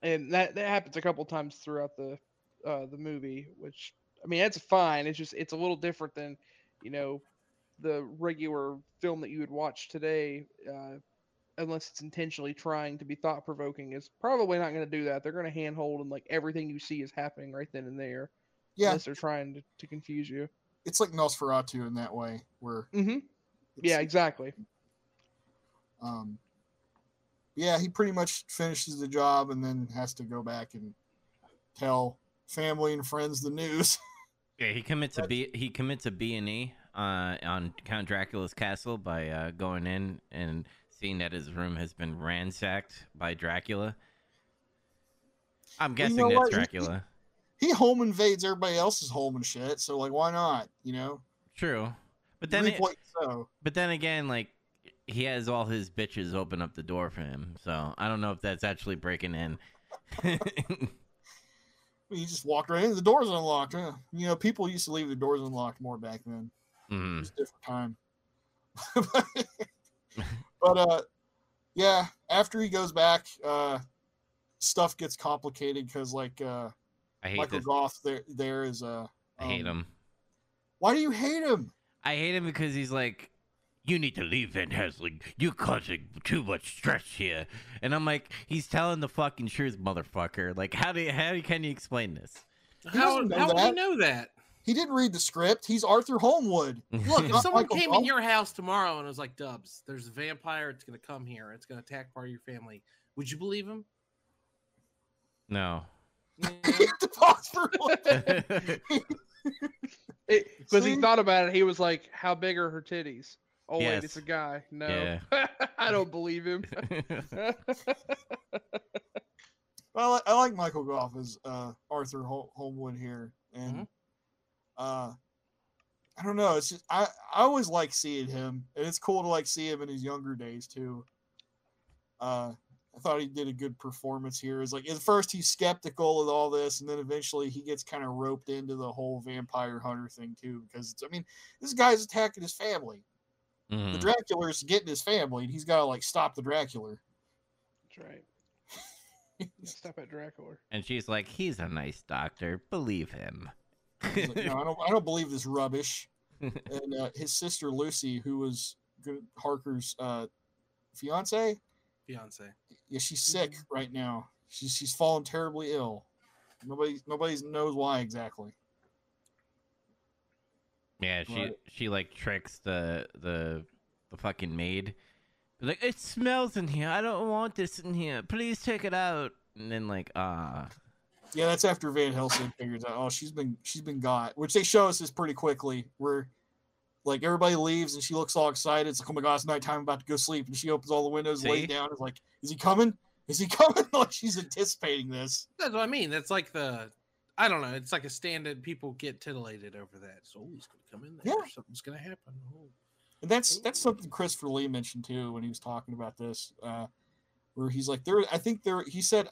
and that that happens a couple times throughout the uh, the movie which i mean that's fine. It's just it's a little different than you know the regular film that you would watch today uh, unless it's intentionally trying to be thought provoking is probably not going to do that. They're going to handhold and like everything you see is happening right then and there Yeah, unless they're trying to, to confuse you it's like Nosferatu in that way, where mm-hmm. yeah exactly Um, yeah, he pretty much finishes the job and then has to go back and tell family and friends the news. Yeah, he commits a B. He commits a B and E uh, on Count Dracula's castle by uh, going in and seeing that his room has been ransacked by Dracula. I'm Well, you guessing know that's what? He- Dracula. He home invades everybody else's home and shit. So like, why not? You know, True, but then it, sow. but then again, like he has all his bitches open up the door for him. So I don't know if that's actually breaking in. You just walked right in. The door's unlocked. Huh? You know, people used to leave the doors unlocked more back then. It Mhm. was a different time. but uh, yeah. After he goes back, uh, stuff gets complicated because like uh, I hate Michael this. Gough there there is uh, I hate um, him. Why do you hate him? I hate him because he's like, you need to leave Van Helsing. You're causing too much stress here. And I'm like, he's telling the fucking truth, motherfucker. Like, how do you, how can you explain this? How, doesn't know how would he that. know that? He didn't read the script. He's Arthur Holmwood. Look, if someone Michael came Gough. in your house tomorrow and was like, Dubs, there's a vampire, it's gonna come here, it's gonna attack part of your family, would you believe him? no. Yeah. Hit for a. Because he thought about it, he was like, "How big are her titties?" Oh wait, it's a guy. No, Yeah. I don't believe him. Well, I like, I like Michael Gough as uh, Arthur Hol- Holmwood here, and Mhm. uh, I don't know. It's just I I always like seeing him, and it's cool to like see him in his younger days too. Uh, I thought he did a good performance here. It's like at first he's skeptical of all this, and then eventually he gets kind of roped into the whole vampire hunter thing too. Because it's, I mean, this guy's attacking his family. The Mhm. Dracula's getting his family, and he's got to like stop the Dracula. That's right. Stop at Dracula. And she's like, he's a nice doctor. Believe him. Like, no, I don't. I don't believe this rubbish. And uh, his sister Lucy, who was good- Harker's uh, fiance, Fiance. yeah, she's sick Mm-hmm. right now. She's she's fallen terribly ill. Nobody nobody knows why exactly. yeah, she Right. she like tricks the the the fucking maid. Like, it smells in here. I don't want this in here. Please take it out. And then like, ah, Yeah, that's after Van Helsing figures out. Oh, she's been she's been got, which they show us this pretty quickly. Where like everybody leaves and she looks all excited. It's like, oh my god, it's nighttime. I'm about to go sleep, and she opens all the windows, See? lays down. Is like, is he coming? Is he coming? like she's anticipating this. That's what I mean. That's like the I don't know. It's like a standard. People get titillated over that. So oh, he's gonna come in there. Yeah. Something's gonna happen. Oh. And that's that's something Christopher Lee mentioned too when he was talking about this, uh, where he's like, there. I think there. He said,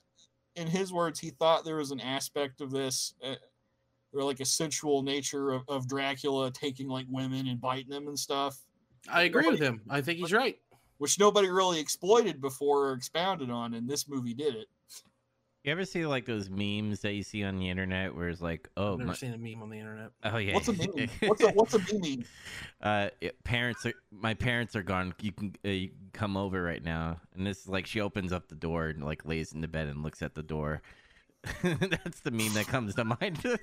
in his words, he thought there was an aspect of this, uh, or like a sensual nature of, of Dracula taking like women and biting them and stuff, I agree with him. I think he's right. which nobody really exploited before or expounded on, and this movie did it. you ever see like those memes that you see on the internet where it's like, oh, I've never my, seen a meme on the internet. oh yeah, What's a meme? What's a what's a meme? uh it- parents are my parents are gone you can, uh, you can come over right now and this is like she opens up the door and like lays in the bed and looks at the door that's the meme that comes to mind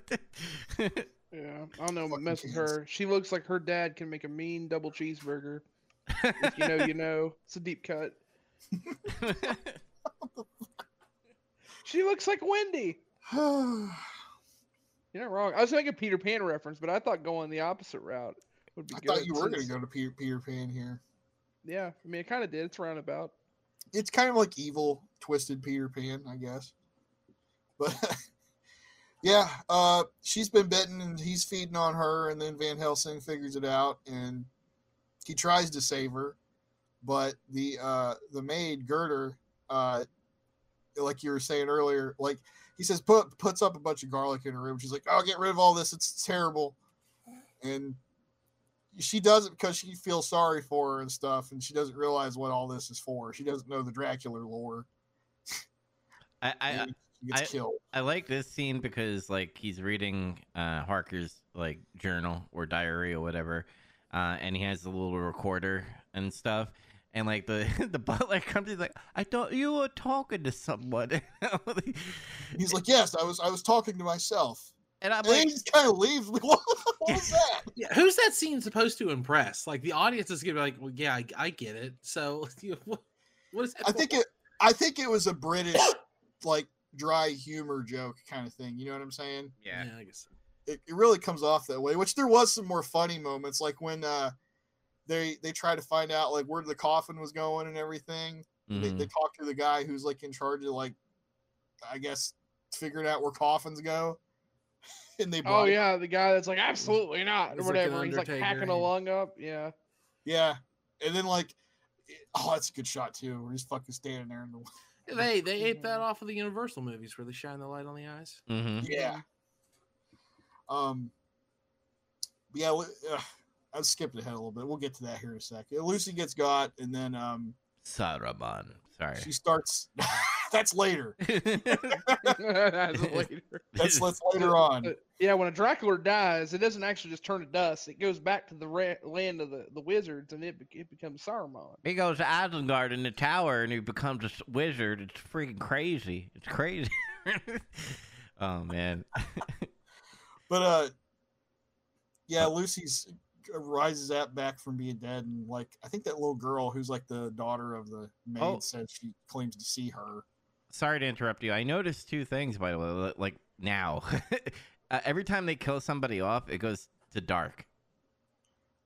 Yeah, I don't know. Fucking Mess with her. She looks like her dad can make a mean double cheeseburger. If you know, you know. It's a deep cut. She looks like Wendy. You're not wrong. I was making a Peter Pan reference, but I thought going the opposite route would be good. I good. thought you were going to go to Peter, Peter Pan here. Yeah, I mean, it kind of did. It's roundabout. It's kind of like evil, twisted Peter Pan, I guess. But yeah, uh, she's been bitten and he's feeding on her, and then Van Helsing figures it out and he tries to save her, but the uh, the maid Gerda, uh, like you were saying earlier, like he says, put puts up a bunch of garlic in her room. She's like, "I'll "Oh, get rid of all this. It's terrible," and she does it because she feels sorry for her and stuff, and she doesn't realize what all this is for. She doesn't know the Dracula lore. I, I gets I- killed. I like this scene because like he's reading uh Harker's like journal or diary or whatever, uh, and he has the little recorder and stuff. And like the the butler comes, he's like, "I thought you were talking to someone." He's like, "Yes, I was. I was talking to myself." And I'm And like, he just kind of leaves. Like, what, what was that? Yeah, who's that scene supposed to impress? Like the audience is gonna be like, "Well, yeah, I, I get it." So, you- what, what is that? I think it. I think it was a British, like dry humor joke kind of thing. You know what I'm saying? yeah. I guess. so. It, it really comes off that way. Which there was some more funny moments, like when uh, they they try to find out like where the coffin was going and everything. They, Mhm. they talk to the guy who's like in charge of like, I guess figuring out where coffins go. and they Oh brought- yeah, the guy that's like absolutely not or He's like whatever. He's like hacking a lung up. Yeah. yeah, and then like, oh, that's a good shot too, where he's fucking standing there in the They they ate that off of the Universal movies where they shine the light on the eyes. Mhm. Yeah. Um. Yeah, li- uh, I skipped ahead a little bit. We'll get to that here in a second. Lucy gets got, and then um, Saruman. Sorry. she starts. that's later. That's later. That's that's later on. Yeah, when a Dracula dies, it doesn't actually just turn to dust. It goes back to the ra- land of the, the wizards, and it be- it becomes Saruman. He goes to Isengard in the tower and he becomes a wizard. It's freaking crazy. It's crazy. oh man. But uh, yeah, Lucy's uh, rises up back from being dead, and like I think that little girl who's like the daughter of the maid Oh. said she claims to see her. Sorry to interrupt you. I noticed two things by the way. Like now, uh, every time they kill somebody off, it goes to dark.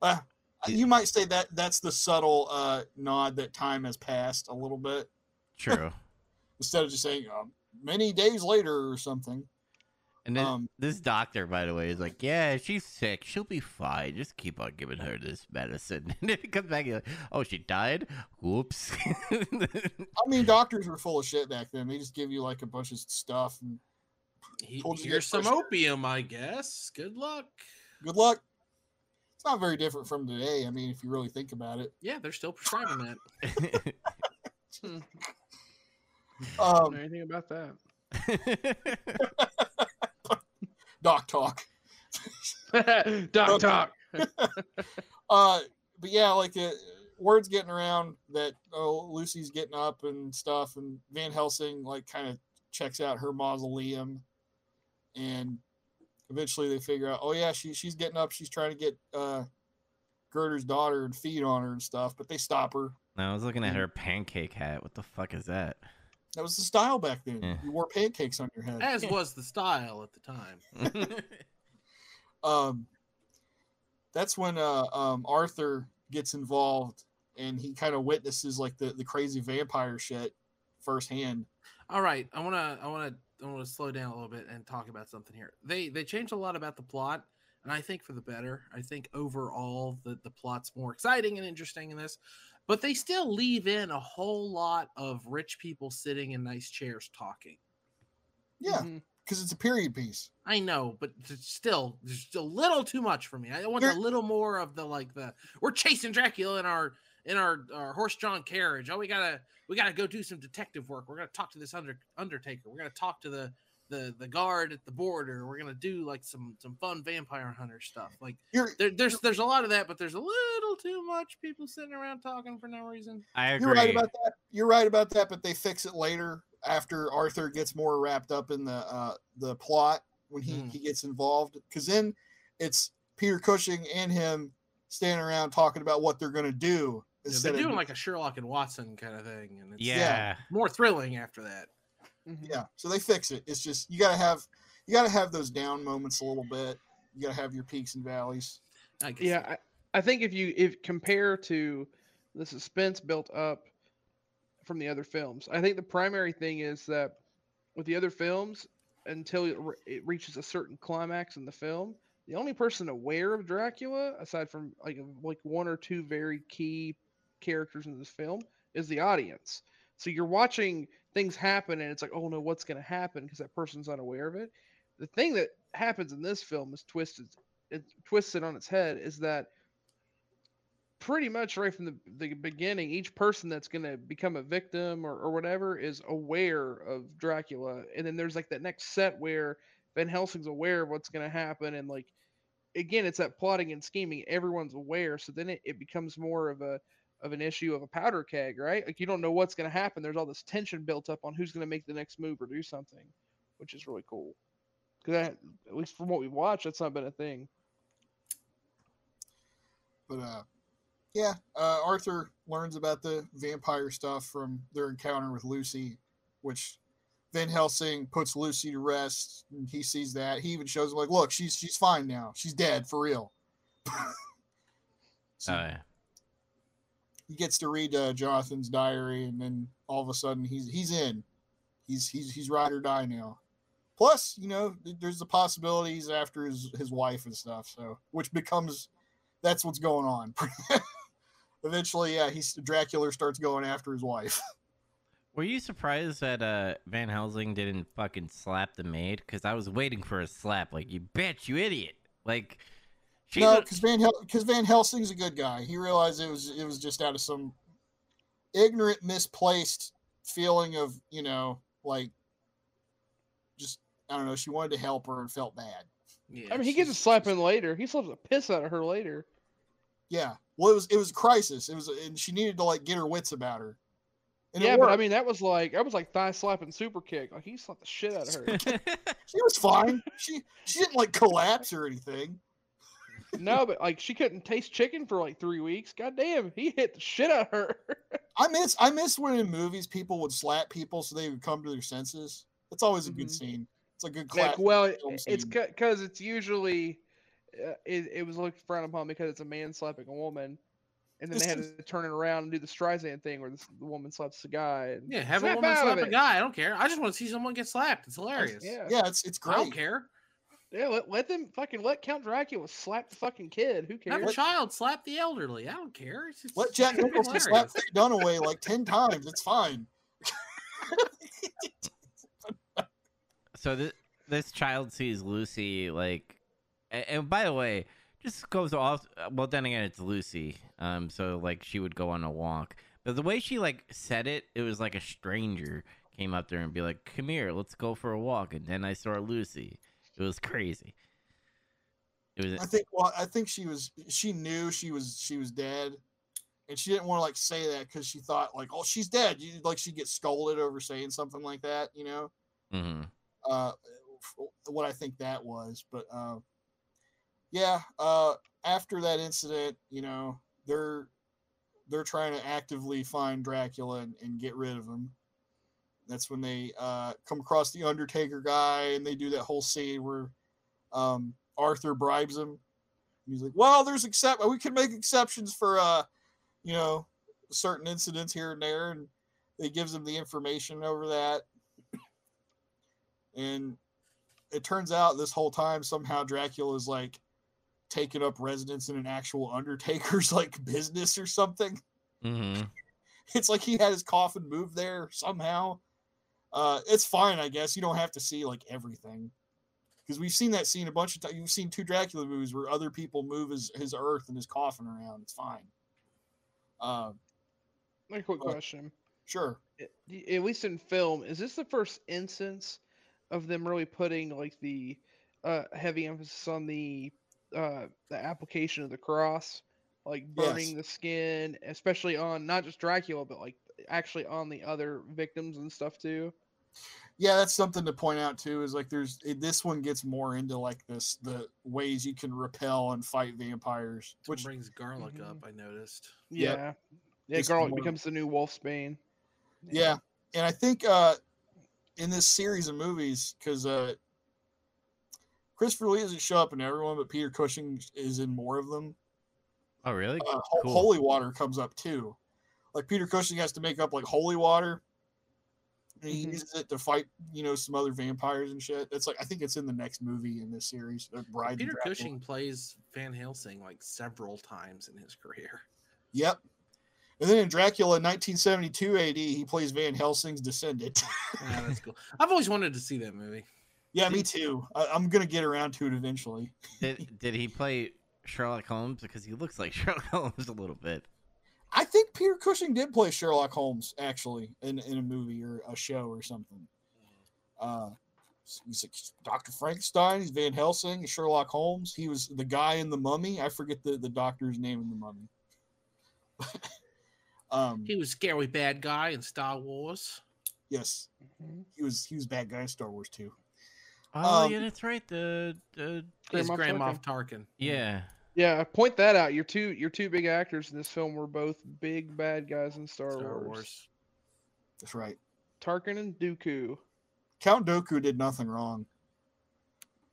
Uh, you might say that that's the subtle uh, nod that time has passed a little bit True. instead of just saying um, many days later or something. And then Um, this doctor, by the way, is like, "Yeah, she's sick. She'll be fine. Just keep on giving her this medicine." And then it comes back, you're like, "Oh, she died. Whoops." I mean, doctors were full of shit back then. They just give you like a bunch of stuff and He, Told you here's some pushed. opium, I guess. Good luck. good luck. It's not very different from today. I mean, if you really think about it. Yeah, they're still prescribing that. Don't Um, know anything about that. doc talk. Doc talk. Uh, but yeah, like the word's getting around that oh Lucy's getting up and stuff, and Van Helsing like kind of checks out her mausoleum, and eventually they figure out, oh yeah, she she's getting up, she's trying to get uh Gerda's daughter and feed on her and stuff, but they stop her. I was looking at her pancake hat. What the fuck is that? That was the style back then. Yeah. You wore pancakes on your head. As was the style at the time. um, that's when uh, um, Arthur gets involved and he kind of witnesses like the, the crazy vampire shit firsthand. All right, I want to I want to I want to slow down a little bit and talk about something here. They they changed a lot about the plot, and I think for the better. I think overall the the plot's more exciting and interesting in this, but they still leave in a whole lot of rich people sitting in nice chairs talking. Yeah, mm-hmm. because it's a period piece. I know, but still there's a little too much for me. I want a You're- little more of the like the we're chasing Dracula in our in our, our horse drawn carriage. Oh, we gotta we gotta go do some detective work. We're gonna talk to this under Undertaker. We're gonna talk to the the the guard at the border. We're gonna do like some some fun vampire hunter stuff. Like You're there, there's there's a lot of that, but there's a little too much people sitting around talking for no reason. I agree. you're right about that. You're right about that, but they fix it later after Arthur gets more wrapped up in the uh, the plot when he, Mm. he gets involved. Because then it's Peter Cushing and him standing around talking about what they're gonna do. Yeah, instead they're of- doing like a Sherlock and Watson kind of thing, and it's yeah. more thrilling after that. Mhm. yeah so they fix it it's just you gotta have you gotta have those down moments a little bit you gotta have your peaks and valleys I guess. Yeah, I, I think if you if compare to the suspense built up from the other films, I think the primary thing is that with the other films, until it, re- it reaches a certain climax in the film, the only person aware of Dracula, aside from like like one or two very key characters in this film, is the audience. So you're watching things happen, and it's like, oh no, what's going to happen? Because that person's unaware of it. The thing that happens in this film is twisted it twists it on its head is that pretty much right from the, the beginning each person that's going to become a victim or, or whatever is aware of dracula and then there's like that next set where van helsing's aware of what's going to happen and like again it's that plotting and scheming everyone's aware so then it, it becomes more of a of an issue of a powder keg right like you don't know what's going to happen there's all this tension built up on who's going to make the next move or do something which is really cool Because at least from what we watched, that's not been a thing. But uh, yeah, uh, Arthur learns about the vampire stuff from their encounter with Lucy, which Van Helsing puts Lucy to rest. And he sees that. He even shows him like, look, she's she's fine now. She's dead for real. so Oh, yeah. He gets to read uh, Jonathan's diary, and then all of a sudden he's he's in. He's he's he's ride or die now. Plus, you know, there's the possibilities after his his wife and stuff. So, which becomes that's what's going on. Eventually, yeah, he's Dracula starts going after his wife. Were you surprised that uh, Van Helsing didn't fucking slap the maid? Because I was waiting for a slap. Like, you bitch, you idiot. Like, she's no, a- because Van Hel- cause Van Helsing's a good guy. He realized it was it was just out of some ignorant, misplaced feeling of you know, like just I don't know. She wanted to help her and felt bad. Yeah, I mean, he gets a she's- slap in later. He slaps the piss out of her later. Yeah. Well, it was it was a crisis. It was, and she needed to like get her wits about her. And yeah, but I mean, that was like that was like thigh slapping super kick. Like he slapped the shit out of her. she was fine. She she didn't like collapse or anything. No, but like she couldn't taste chicken for like three weeks. God damn, he hit the shit out of her. I miss I miss when in movies people would slap people so they would come to their senses. It's always a good Mhm. scene. It's a good like, clap. well, it- it's scene. because it's usually uh, it, it was looked frowned upon because it's a man slapping a woman, and then It's they had just- to turn it around and do the Streisand thing where the, the woman slaps the guy. And Yeah, have a woman slap a guy. I don't care. I just want to see someone get slapped. It's hilarious. Yeah, yeah, it's it's great. I don't care. Yeah. Let, let them fucking let Count Dracula slap the fucking kid. Who cares? Have cares? a child slap the elderly. I don't care. It's just, Let Jack it's Nicholson slap hilarious. Faye Dunaway like ten times. It's fine. so this this child sees Lucy like, a- and, by the way, just goes off. uh, Well, then again, it's Lucy. Um, so like she would go on a walk, but the way she like said it, it was like a stranger came up there and be like, "Come here, let's go for a walk." And then I saw Lucy. It was crazy. It was I think well, I think she was she knew she was she was dead, and she didn't want to like say that because she thought like, oh, she's dead. You like she gets scolded over saying something like that, you know. hmm Uh, what I think that was, but uh, yeah. Uh, after that incident, you know, they're they're trying to actively find Dracula and, and get rid of him. That's when they uh, come across the Undertaker guy, and they do that whole scene where um, Arthur bribes him. And he's like, "Well, there's except we can make exceptions for uh, you know, certain incidents here and there," and they gives him the information over that. And it turns out this whole time somehow Dracula is like taking up residence in an actual Undertaker's like business or something. hmm It's like he had his coffin moved there somehow. Uh, it's fine, I guess. You don't have to see like everything because we've seen that scene a bunch of times. You've seen two Dracula movies where other people move his his earth and his coffin around. It's fine. Uh, A quick Well- question. sure. At at least in film, is this the first instance of them really putting like the uh, heavy emphasis on the uh, the application of the cross, like burning Yes. the skin, especially on not just Dracula, but like actually on the other victims and stuff too? Yeah, that's something to point out too. Is like there's this one gets more into like this the ways you can repel and fight vampires, Which which brings garlic Mhm. up. I noticed. Yeah, Yep. yeah. Just Garlic more- becomes the new Wolfsbane. yeah and i think uh in this series of movies because uh christopher lee doesn't show up in everyone but peter cushing is in more of them Oh, really? uh, Cool. holy water comes up too like peter cushing has to make up like holy water and he Mhm. uses it to fight you know some other vampires and shit it's like i think it's in the next movie in this series uh, Bride Peter Cushing plays Van Helsing like several times in his career. yep and then in dracula in 1972 ad he plays van helsing's descendant Yeah, that's cool. I've always wanted to see that movie. yeah me too I- i'm gonna get around to it eventually Did did he play Sherlock Holmes because he looks like Sherlock Holmes a little bit? I think Peter Cushing did play Sherlock Holmes actually in, in a movie or a show or something. Uh, he's like Dr. Frankenstein. He's Van Helsing. Sherlock Holmes. He was the guy in the Mummy. I forget the, the doctor's name in the Mummy. um, He was scary bad guy in Star Wars. yes, Mhm. he was he was bad guy in Star Wars too. Oh Um, yeah, that's right. The the His Grand Moff Tarkin. Moff Tarkin. yeah. Yeah, point that out. Your two your two big actors in this film were both big bad guys in Star, Star Wars. Wars. That's right. Tarkin and Dooku. Count Dooku did nothing wrong.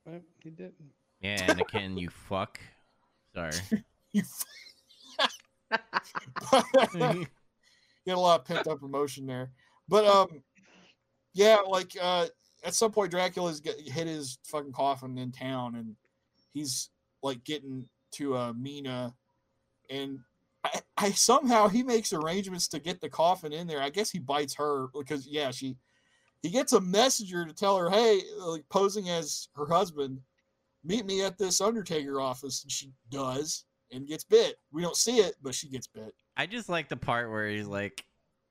Well, he didn't. Yeah, Anakin, you fuck. Sorry. You you had a lot of pent up emotion there. But um, yeah, like uh, at some point Dracula's get, hit his fucking coffin in town, and he's like getting to uh, Mina, and I, I somehow he makes arrangements to get the coffin in there. I guess he bites her because yeah, she he gets a messenger to tell her, hey, like posing as her husband, meet me at this Undertaker office, and she does and gets bit. We don't see it, but she gets bit. I just like the part where he's like,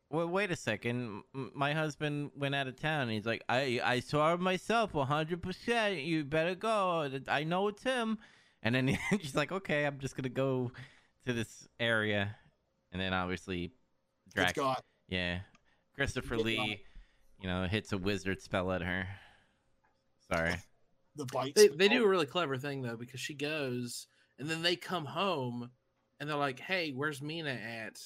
"Well, wait a second. My husband went out of town." He's like, "I I saw it myself, hundred percent. You better go. I know it's him." And then she's like, "Okay, I'm just gonna go to this area." And then obviously, Drac, yeah, Christopher Get got. Lee, you know, hits a wizard spell at her. Sorry. the bites. They, they do a really clever thing though because she goes and then they come home and they're like, "Hey, where's Mina at?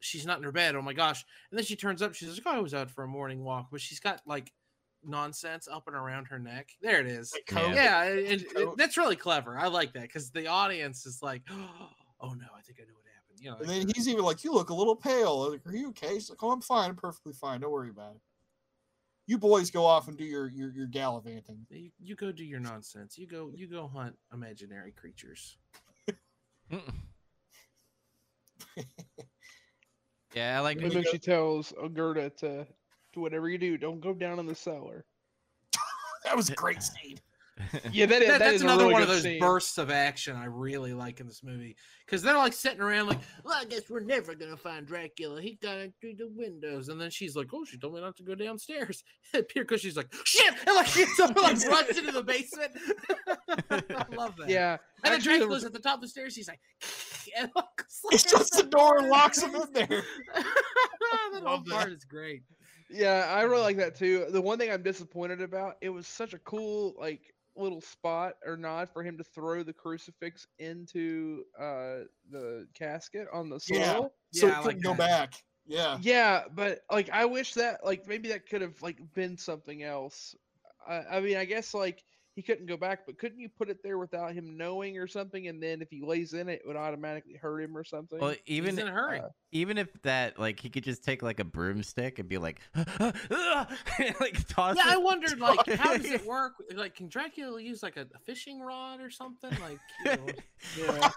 She's not in her bed. Oh my gosh!" And then she turns up. She's like, "Oh, I was out for a morning walk," but she's got like nonsense up and around her neck. There it is. Like Yeah. coat. Yeah, and, and- that's really clever. I like that because the audience is like, "Oh no, I think I know what happened." You know, And like, then he's even like, "You look a little pale. Like, are you okay?" She's like, "Oh, I'm fine. I'm perfectly fine. Don't worry about it." You boys go off and do your your, your gallivanting. you, you go do your nonsense. You go you go hunt imaginary creatures. Yeah, I like. And then she tells Gerda to to whatever you do, don't go down in the cellar. That was a great scene. Yeah, that is That- that that's is another really one of those scene. bursts of action I really like in this movie because they're like sitting around like, well, I guess we're never gonna find Dracula. He got in through the windows, and then she's like, oh, she told me not to go downstairs. And Peter Cushing's like, shit, and like gets up and like runs into the basement. I love that. Yeah, and then actually, Dracula's was- at the top of the stairs. He's like, and looks like It's just the door and locks him in there. that whole Love part is great. Yeah, I really like that too. The one thing I'm disappointed about, it was such a cool like little spot or nod for him to throw the crucifix into uh the casket on the soil. Yeah. So Yeah, he I couldn't like go that. back. Yeah. Yeah, but like I wish that like maybe that could have like been something else. I, I mean, I guess like he couldn't go back, but couldn't you put it there without him knowing or something? And then if he lays in it, it would automatically hurt him or something. Well, even in a hurry. uh, even if that like he could just take like a broomstick and be like, like toss. Yeah, I wondered like how does it work? Like, can Dracula use like a, a fishing rod or something? Like, you know, Yeah.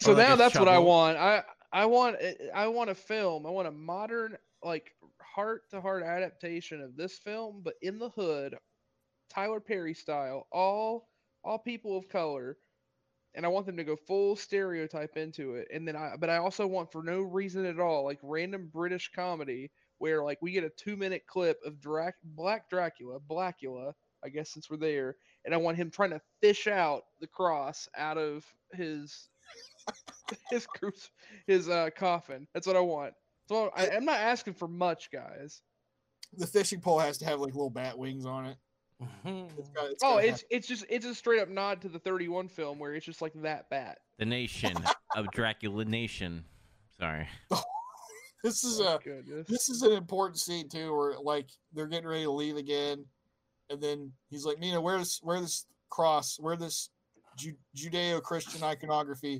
so like now a that's what I want. I I want I want a film. I want a modern like heart to heart adaptation of this film, but in the hood, Tyler Perry style, all all people of color. And I want them to go full stereotype into it. And then I but I also want for no reason at all, like random British comedy where like we get a two minute clip of Drac Black Dracula, Blackula, I guess since we're there, and I want him trying to fish out the cross out of his his his uh coffin. That's what I want. So I, I'm not asking for much, guys. The fishing pole has to have like little bat wings on it. It's mm-hmm. got, it's Oh, gotta it's it's just it's a straight up nod to the 31 film where it's just like that bat. the nation of Dracula Nation. Sorry. this is Oh, a goodness. this is an important scene too, where like they're getting ready to leave again, and then he's like, "Nina, where this where this cross, where this Ju- Judeo-Christian iconography?"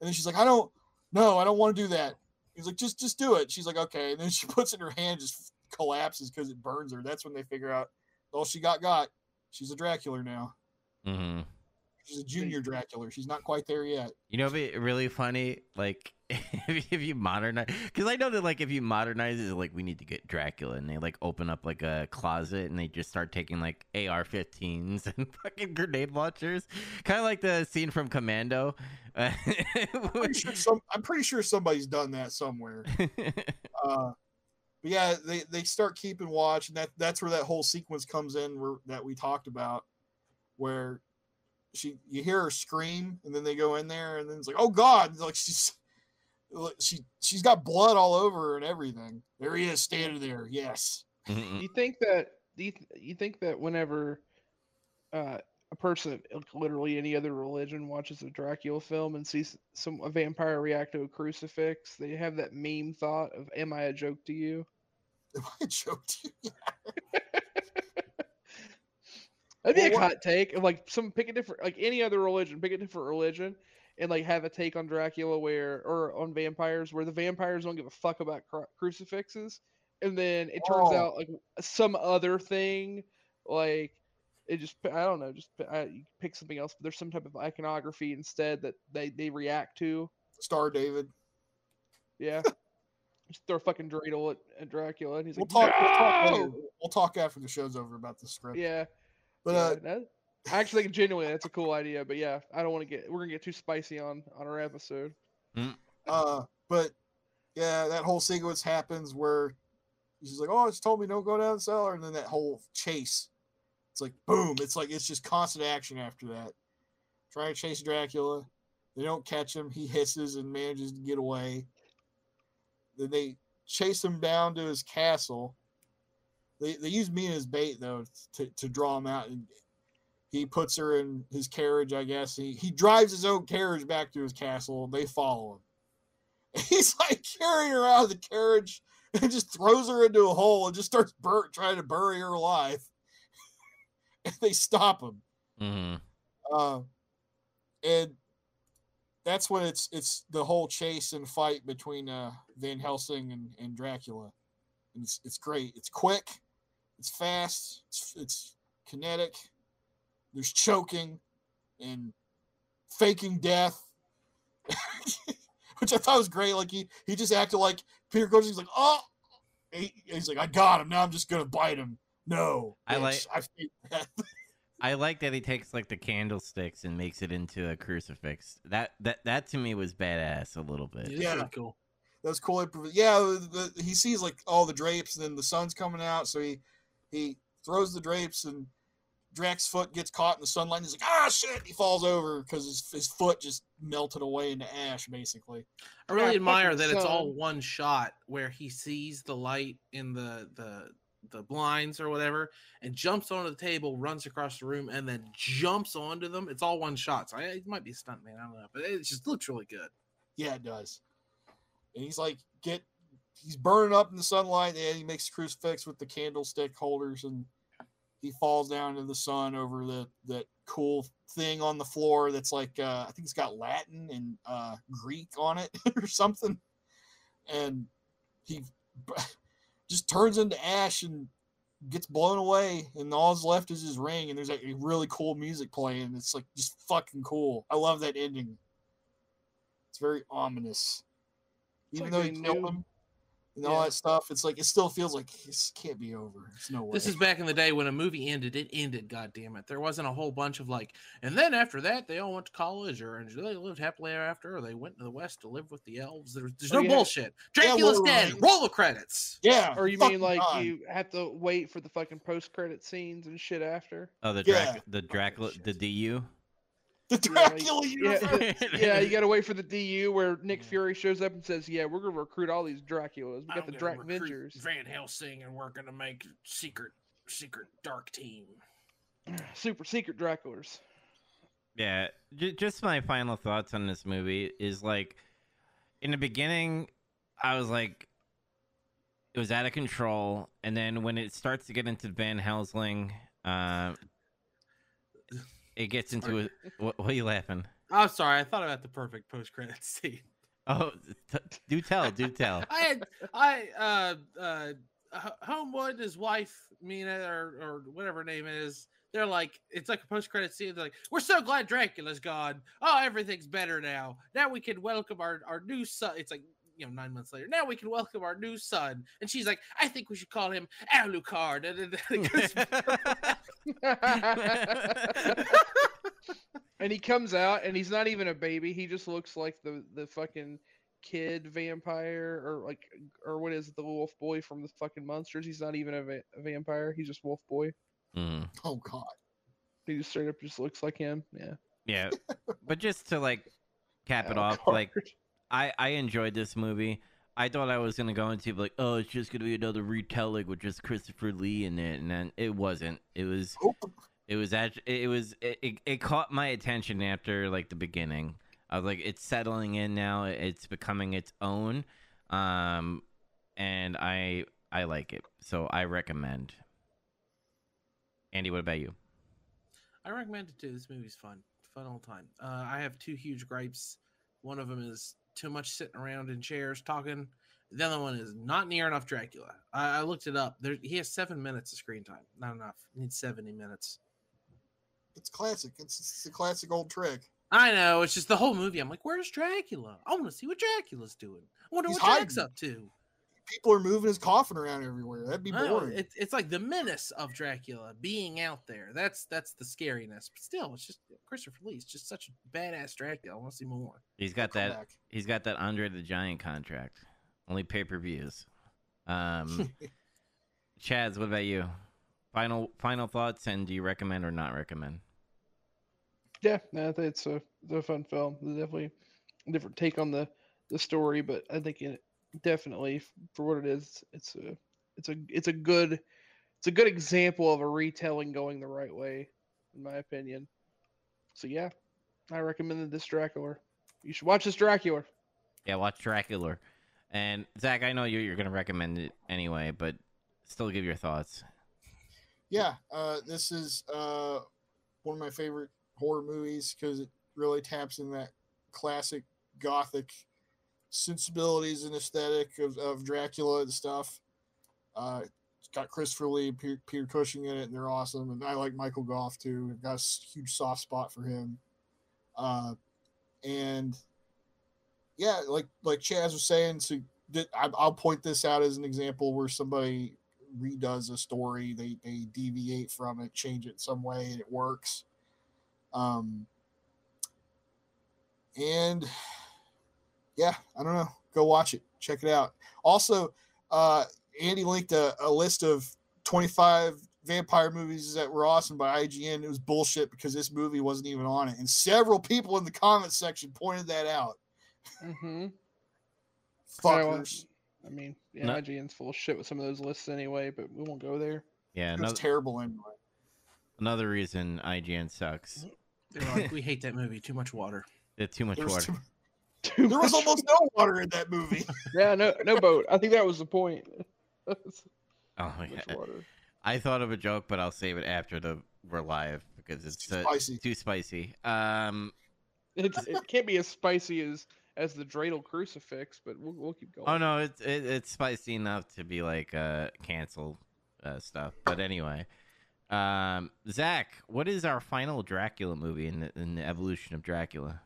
And then she's like, "I don't, no, I don't want to do that." He's like, "Just just do it." She's like, "Okay," and then she puts it in her hand, just collapses because it burns her. That's when they figure out all she got got. She's a Dracula now. Mm-hmm. She's a junior Dracula. She's not quite there yet. You know, it'd be really funny, like if, you modernize, because I know that like if you modernize it, like we need to get Dracula, and they like open up like a closet, and they just start taking like AR-15s and fucking grenade launchers, kind of like the scene from Commando. I'm pretty sure some. I'm pretty sure somebody's done that somewhere. Uh, but yeah, they, they start keeping watch, and that that's where that whole sequence comes in, where that we talked about, where she you hear her scream, and then they go in there, and then it's like, oh god, like she's she she's got blood all over her and everything. There he is, standing there. Yes, Mm-mm. you think that do you, th- you think that whenever uh, a person of like, literally any other religion watches a Dracula film and sees some a vampire react to a crucifix, they have that meme thought of "Am I a joke to you?" Am I joking? That'd be Well, a what- hot take of like some pick a different like any other religion, pick a different religion, and like have a take on Dracula where or on vampires where the vampires don't give a fuck about cru- crucifixes, and then it turns Oh. out like some other thing, like it just I don't know, just I, you pick something else. But there's some type of iconography instead that they they react to. Star David. Yeah. Just throw a fucking dreidel at, at Dracula, and he's We'll like, talk. We'll talk, "No!" we'll talk after the show's over about the script. Yeah, But yeah, uh, that- I actually think genuinely that's a cool idea, but yeah, I don't want to get we're gonna get too spicy on on our episode. uh, but yeah, that whole sequence happens where she's like, "Oh, it's told me don't go down the cellar," and then that whole chase. It's like boom. It's like it's just constant action after that. Trying to chase Dracula. They don't catch him. He hisses and manages to get away. Then they chase him down to his castle. They they use me as bait though to, to draw him out. And he puts her in his carriage, I guess. He he drives his own carriage back to his castle. And they follow him. He's like carrying her out of the carriage and just throws her into a hole and just starts bur- trying to bury her alive. And they stop him. hmm Uh, and that's when it's it's the whole chase and fight between uh, Van Helsing and, and Dracula. And it's it's great. It's quick. It's fast. It's it's kinetic. There's choking and faking death, which I thought was great. Like he he just acted like Peter Cushing's like oh, he, he's like I got him. Now I'm just gonna bite him. No, I like- bitch, I faked death. I like that he takes like the candlesticks and makes it into a crucifix. That that that to me was badass a little bit. Yeah. pretty cool. That was cool. Yeah, the, the, he sees like all the drapes, and then the sun's coming out, so he he throws the drapes, and Drax's foot gets caught in the sunlight. And he's like, ah, shit! He falls over because his, his foot just melted away into ash, basically. I really Yeah, admire fucking that it's all one shot where he sees the light in the the the blinds or whatever and jumps onto the table, runs across the room, and then jumps onto them. It's all one shot. So I, it might be a stunt man. I don't know, but it just looks really good. Yeah, it does. And he's like, get, he's burning up in the sunlight, and he makes a crucifix with the candlestick holders, and he falls down into the sun over the that cool thing on the floor that's like, uh, I think it's got Latin and uh, Greek on it or something, and he just turns into ash and gets blown away, and all's left is his ring, and there's like really cool music playing. It's like just fucking cool. I love that ending. It's very ominous. Even like though they killed him and all Yeah. that stuff, it's like it still feels like this can't be over. There's no way. This is back in the day when a movie ended. It ended. God damn it! There wasn't a whole bunch of like, and then after that, they all went to college, or and they lived happily ever after, or they went to the west to live with the elves. There's, there's Oh, no yeah. bullshit. Yeah, Dracula's well, dead. right. Roll the credits. yeah. Or you mean like God. you have to wait for the fucking post credit scenes and shit after? Oh, the Yeah. Drac- the Dracula, the DU. The Dracula Yeah, universe? yeah, you got to wait for the DU where Nick Fury shows up and says, "Yeah, we're gonna recruit all these Draculas. We got the Drac Vengers, Van Helsing, and we're gonna make secret, secret dark team. super secret Draculas." Yeah, j- just my final thoughts on this movie is like, in the beginning, I was like, it was out of control, and then when it starts to get into Van Helsing, uh, it gets into a. What, what are you laughing? I'm sorry. I thought about the perfect post credit scene. Oh, do tell, do tell. I had I uh uh Holmwood, his wife, Mina, or or whatever her name is. They're like, it's like a post credit scene. They're like, we're so glad Dracula's gone. Oh, everything's better now. Now we can welcome our our new son. It's like you know nine months later. Now we can welcome our new son. And she's like, I think we should call him Alucard. And then it goes- and he comes out and he's not even a baby. He just looks like the the fucking kid vampire or like or what is it, the wolf boy from the fucking monsters. He's not even a, va- a vampire. He's just wolf boy. Mm, Oh God. He just straight up just looks like him. Yeah. yeah, but just to like cap it Alucard. off, like I I enjoyed this movie. I thought I was gonna go into like, oh, it's just gonna be another retelling with just Christopher Lee in it, and then it wasn't. It was It was actually it was it, it, it caught my attention after like the beginning. I was like, it's settling in now. It's becoming its own, um, and I I like it, so I recommend. Andy, what about you? I recommend it too. This movie's fun, fun all the time. Uh, I have two huge gripes. One of them is too much sitting around in chairs talking. The other one is not near enough Dracula. I, I looked it up. There, he has seven minutes of screen time. Not enough. He needs seventy minutes. It's classic. It's, it's a classic old trick. I know. It's just the whole movie. I'm like, where's Dracula? I want to see what Dracula's doing. I wonder He's what Jack's up to. People are moving his coffin around everywhere. That'd be boring. It's it's like the menace of Dracula being out there. That's that's the scariness. But still, it's just Christopher Lee's just such a badass Dracula. I want to see more. He's got Come that. back. He's got that Andre the Giant contract. Only pay per views. Um, Chaz, what about you? Final final thoughts, and do you recommend or not recommend? Yeah, no, it's a, it's a fun film. There's definitely a different take on the, the story, but I think it definitely for what it is, it's a it's a it's a good it's a good example of a retelling going the right way, in my opinion. So yeah, I recommended this Dracula. You should watch this Dracula. Yeah, watch Dracula. And Zach, I know you you're gonna recommend it anyway, but still give your thoughts. yeah, uh, this is uh, one of my favorite horror movies because it really taps in that classic gothic sensibilities and aesthetic of, of Dracula and stuff. Uh, it's got Christopher Lee, Peter, Peter Cushing in it, and they're awesome. And I like Michael Gough too. I've got a huge soft spot for him. Uh, and yeah, like like Chaz was saying, so I, I'll point this out as an example where somebody redoes a story, they they deviate from it, change it some way, and it works. Um, and yeah, I don't know. Go watch it. Check it out. Also, uh, Andy linked a, a list of 25 vampire movies that were awesome by IGN. It was bullshit because this movie wasn't even on it. And several people in the comment section pointed that out. Mm-hmm. Fuckers. I mean, yeah, No- IGN's full of shit with some of those lists anyway, but we won't go there. Yeah, It was terrible anyway. another reason IGN sucks. They're like, we hate that movie. Too much water. It's too much There was, water. too- Too there was much- almost no water in that movie. yeah, no, no boat. I think that was the point. Oh Too yeah. water. I thought of a joke, but I'll save it after the we're live because it's Too uh, spicy. too spicy. Um. It's it can't be as spicy as as the dreidel crucifix, but we'll, we'll keep going. Oh no, it's it, it's spicy enough to be like uh cancel uh, stuff. But anyway, um, Zach, what is our final Dracula movie in the in the evolution of Dracula?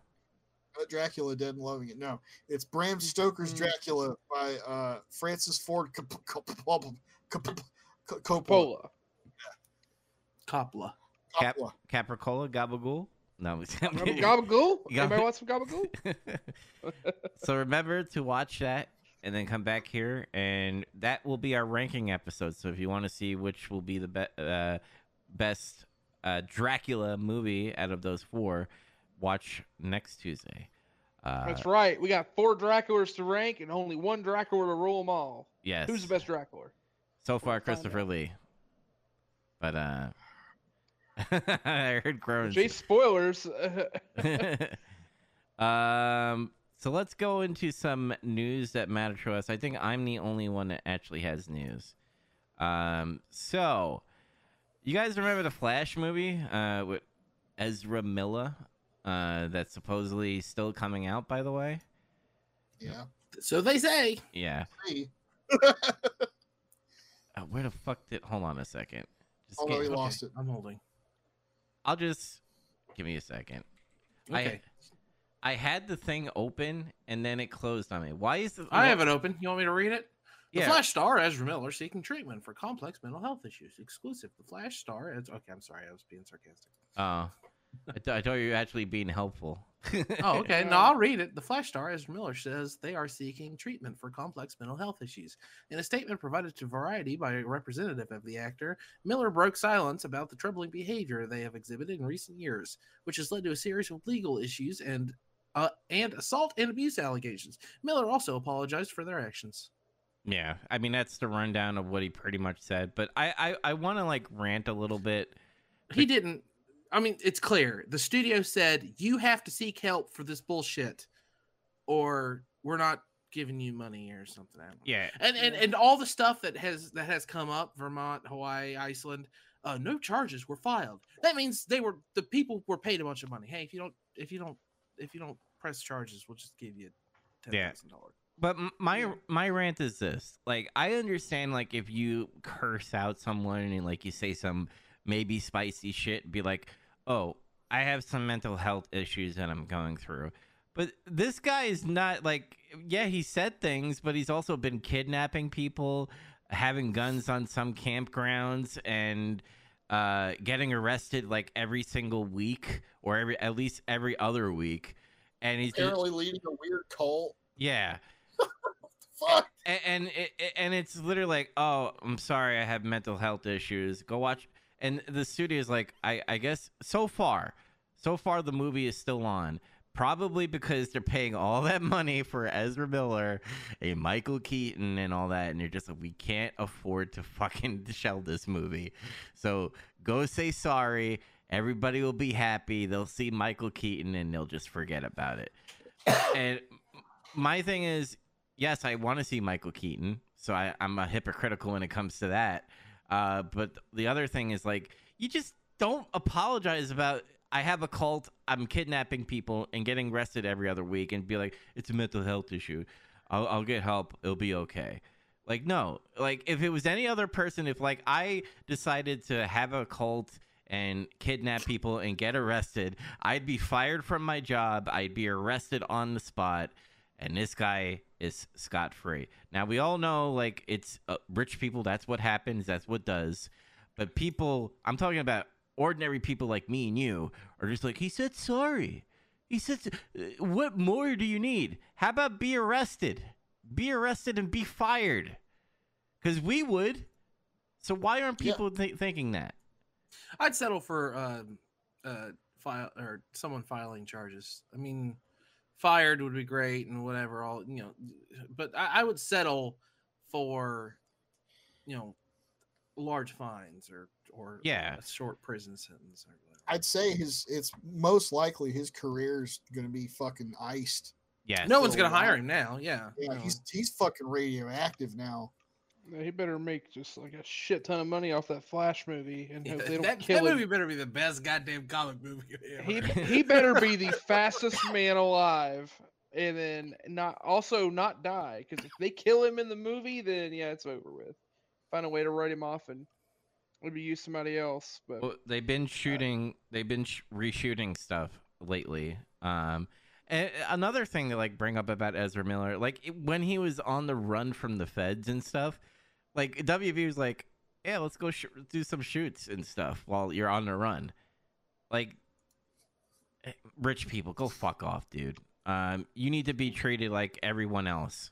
Uh, Dracula Dead and Loving It. No, it's Bram Stoker's. Dracula by uh, Francis Ford Cop- Cop- Cop- Cop- Cop- Coppola. Pola. Coppola. Cap- Coppola. Capricola Gabagool? No. Gabagool? Yeah. Anybody want some gabagool? so remember to watch that and then come back here and that will be our ranking episode so if you want to see which will be the be- uh, best uh, dracula movie out of those four watch next tuesday uh, That's right. We got four Draculas to rank and only one Dracula to rule them all. yes Who's the best Dracula? so far christopher lee but uh i heard groans Jay, spoilers. um so let's go into some news that matter to us i think i'm the only one that actually has news um so you guys remember the flash movie uh with ezra miller uh that's supposedly still coming out by the way Yeah. So they say. yeah uh, where the fuck did hold on a second just Oh, no, get- he lost it. I'm holding. i'll just give me a second I- Okay. i had the thing open and then it closed on me why is the I have it open. You want me to read it? The yeah Flash star Ezra Miller seeking treatment for complex mental health issues. Exclusive. The Flash star. Is, okay, I'm sorry. I was being sarcastic. Oh, I, th- I thought you were actually being helpful. Oh, okay. No, Um, I'll read it. The Flash star Ezra Miller says they are seeking treatment for complex mental health issues. In a statement provided to Variety by a representative of the actor, Miller broke silence about the troubling behavior they have exhibited in recent years, which has led to a series of legal issues and uh, and assault and abuse allegations. Miller also apologized for their actions. Yeah, I mean that's the rundown of what he pretty much said. But I I, I want to like rant a little bit he didn't. I mean, it's clear. The studio said you have to seek help for this bullshit, or we're not giving you money or something. I don't know. Yeah. and and, and all the stuff that has that has come up vermont hawaii iceland uh no charges were filed that means they were the people were paid a bunch of money hey if you don't if you don't if you don't press charges we'll just give you ten Yeah. thousand dollars But my my rant is this: like, I understand, like, if you curse out someone and like you say some maybe spicy shit, be like, "Oh, I have some mental health issues that I'm going through." But this guy is not like, yeah, he said things, but he's also been kidnapping people, having guns on some campgrounds, and uh, getting arrested like every single week or every at least every other week. And he's just, Apparently leading a weird cult. yeah, Fuck. and and, it- and it's literally like, oh, I'm sorry, I have mental health issues. Go watch. And the studio is like, I, I guess so far, so far the movie is still on. Probably because they're paying all that money for Ezra Miller, a Michael Keaton, and all that, and you're just like, we can't afford to fucking shell this movie. So go say sorry. Everybody will be happy. They'll see Michael Keaton and they'll just forget about it. and my thing is, yes, I want to see Michael Keaton, so I, I'm a hypocritical when it comes to that. Uh, but the other thing is like, you just don't apologize about. I have a cult. I'm kidnapping people and getting arrested every other week, and be like, it's a mental health issue. I'll, I'll get help. It'll be okay. Like no, like if it was any other person, if like I decided to have a cult and kidnap people and get arrested, I'd be fired from my job. I'd be arrested on the spot, and this guy is scot free. Now we all know like it's uh, rich people. That's what happens. That's what does. But people, I'm talking about ordinary people like me and you, are just like he said sorry. He said, uh, "What more do you need? How about be arrested? Be arrested and be fired, because we would. So why aren't Yeah. people thinking that? i'd settle for um uh file or someone filing charges i mean fired would be great and whatever all you know but i, I would settle for you know large fines or or Yeah. a short prison sentence or whatever. I'd say his it's most likely his career's gonna be fucking iced. Yeah, no one's gonna hire him now yeah Yeah, no. he's he's fucking radioactive now. Yeah, He better make just like a shit ton of money off that Flash movie, and Yeah, they don't that, kill that him. movie better be the best goddamn comic movie He ever. he he better be the fastest man alive, and then not also not die. Because if they kill him in the movie, then yeah, it's over with. Find a way to write him off and maybe use somebody else. But Well, they've been shooting. They've been sh- reshooting stuff lately. Um, and another thing to like bring up about Ezra Miller, like it- when he was on the run from the feds and stuff, like WB was like, "Yeah, let's go sh- do some shoots and stuff while you're on the run." Like, eh, rich people, go fuck off, dude. Um, you need to be treated like everyone else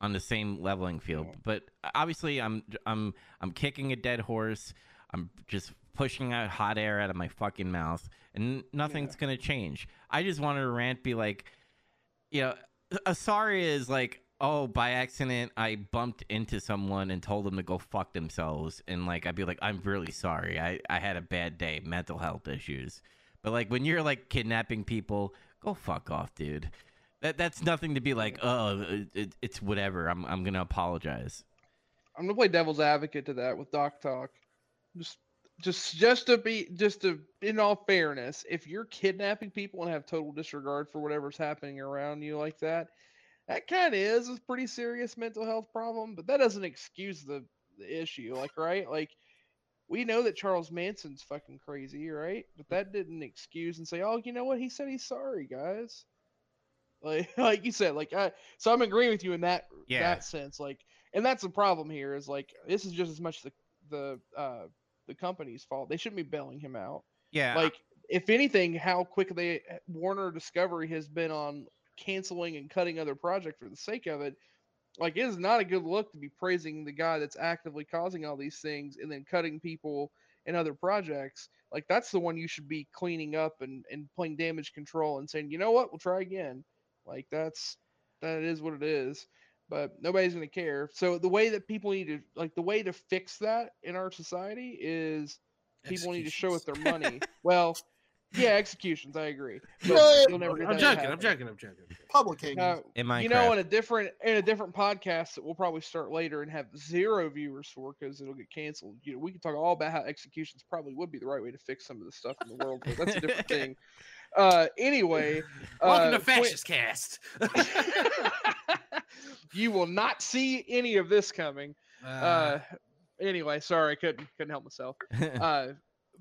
on the same leveling field. Yeah. But obviously, I'm I'm I'm kicking a dead horse. I'm just pushing out hot air out of my fucking mouth, and nothing's gonna change. I just wanted to rant, be like, you know, a sorry is like, oh, by accident, I bumped into someone and told them to go fuck themselves, and like, I'd be like, I'm really sorry. I I had a bad day, mental health issues. But like, when you're like kidnapping people, go fuck off, dude. That that's nothing to be like, oh, it, it, it's whatever. I'm I'm gonna apologize. I'm gonna play devil's advocate to that with Doc Talk. Just just just to be just to in all fairness, if you're kidnapping people and have total disregard for whatever's happening around you like that, that kind of is a pretty serious mental health problem. But that doesn't excuse the the issue. Like right, like we know that Charles Manson's fucking crazy, right? But that didn't excuse and say, oh, you know what? He said he's sorry, guys. Like like you said, like I so I'm agreeing with you in that Yeah. that sense. Like and that's the problem here is like this is just as much the the uh the company's fault. They shouldn't be bailing him out. Yeah, Like if anything, how quick they Warner Discovery has been on canceling and cutting other projects for the sake of it. Like it is not a good look to be praising the guy that's actively causing all these things and then cutting people and other projects. Like that's the one you should be cleaning up and, and playing damage control and saying, you know what, we'll try again. Like that's that is what it is. But nobody's gonna care. So the way that people need to like the way to fix that in our society is people need to show with their money. well, yeah, executions. I agree. But you'll never get I'm that to joking. I'm happen. joking. I'm joking. Public hanging. Uh, In Minecraft. you know, in a different in a different podcast that we'll probably start later and have zero viewers for because it'll get canceled. You know, we can talk all about how executions probably would be the right way to fix some of the stuff in the world, but that's a different thing. Uh, anyway, Welcome uh, to Quin- Fascist Cast. you will not see any of this coming. Uh, anyway, sorry, I couldn't couldn't help myself. Uh,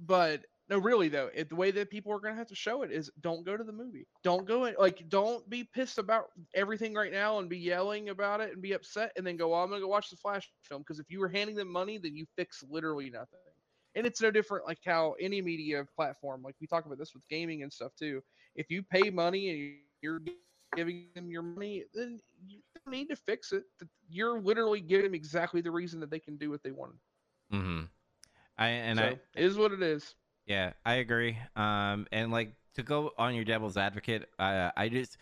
but no, really though, it, the way that people are gonna have to show it is don't go to the movie. Don't go in, like don't be pissed about everything right now and be yelling about it and be upset and then go, oh, I'm gonna go watch the Flash film because if you were handing them money, then you fix literally nothing. And it's no different like how any media platform, like we talk about this with gaming and stuff too. If you pay money and you're giving them your money, then you don't need to fix it. You're literally giving them exactly the reason that they can do what they want. Mm hmm I and so, I it is what it is. Yeah, I agree. Um, and like to go on your devil's advocate, uh, I just,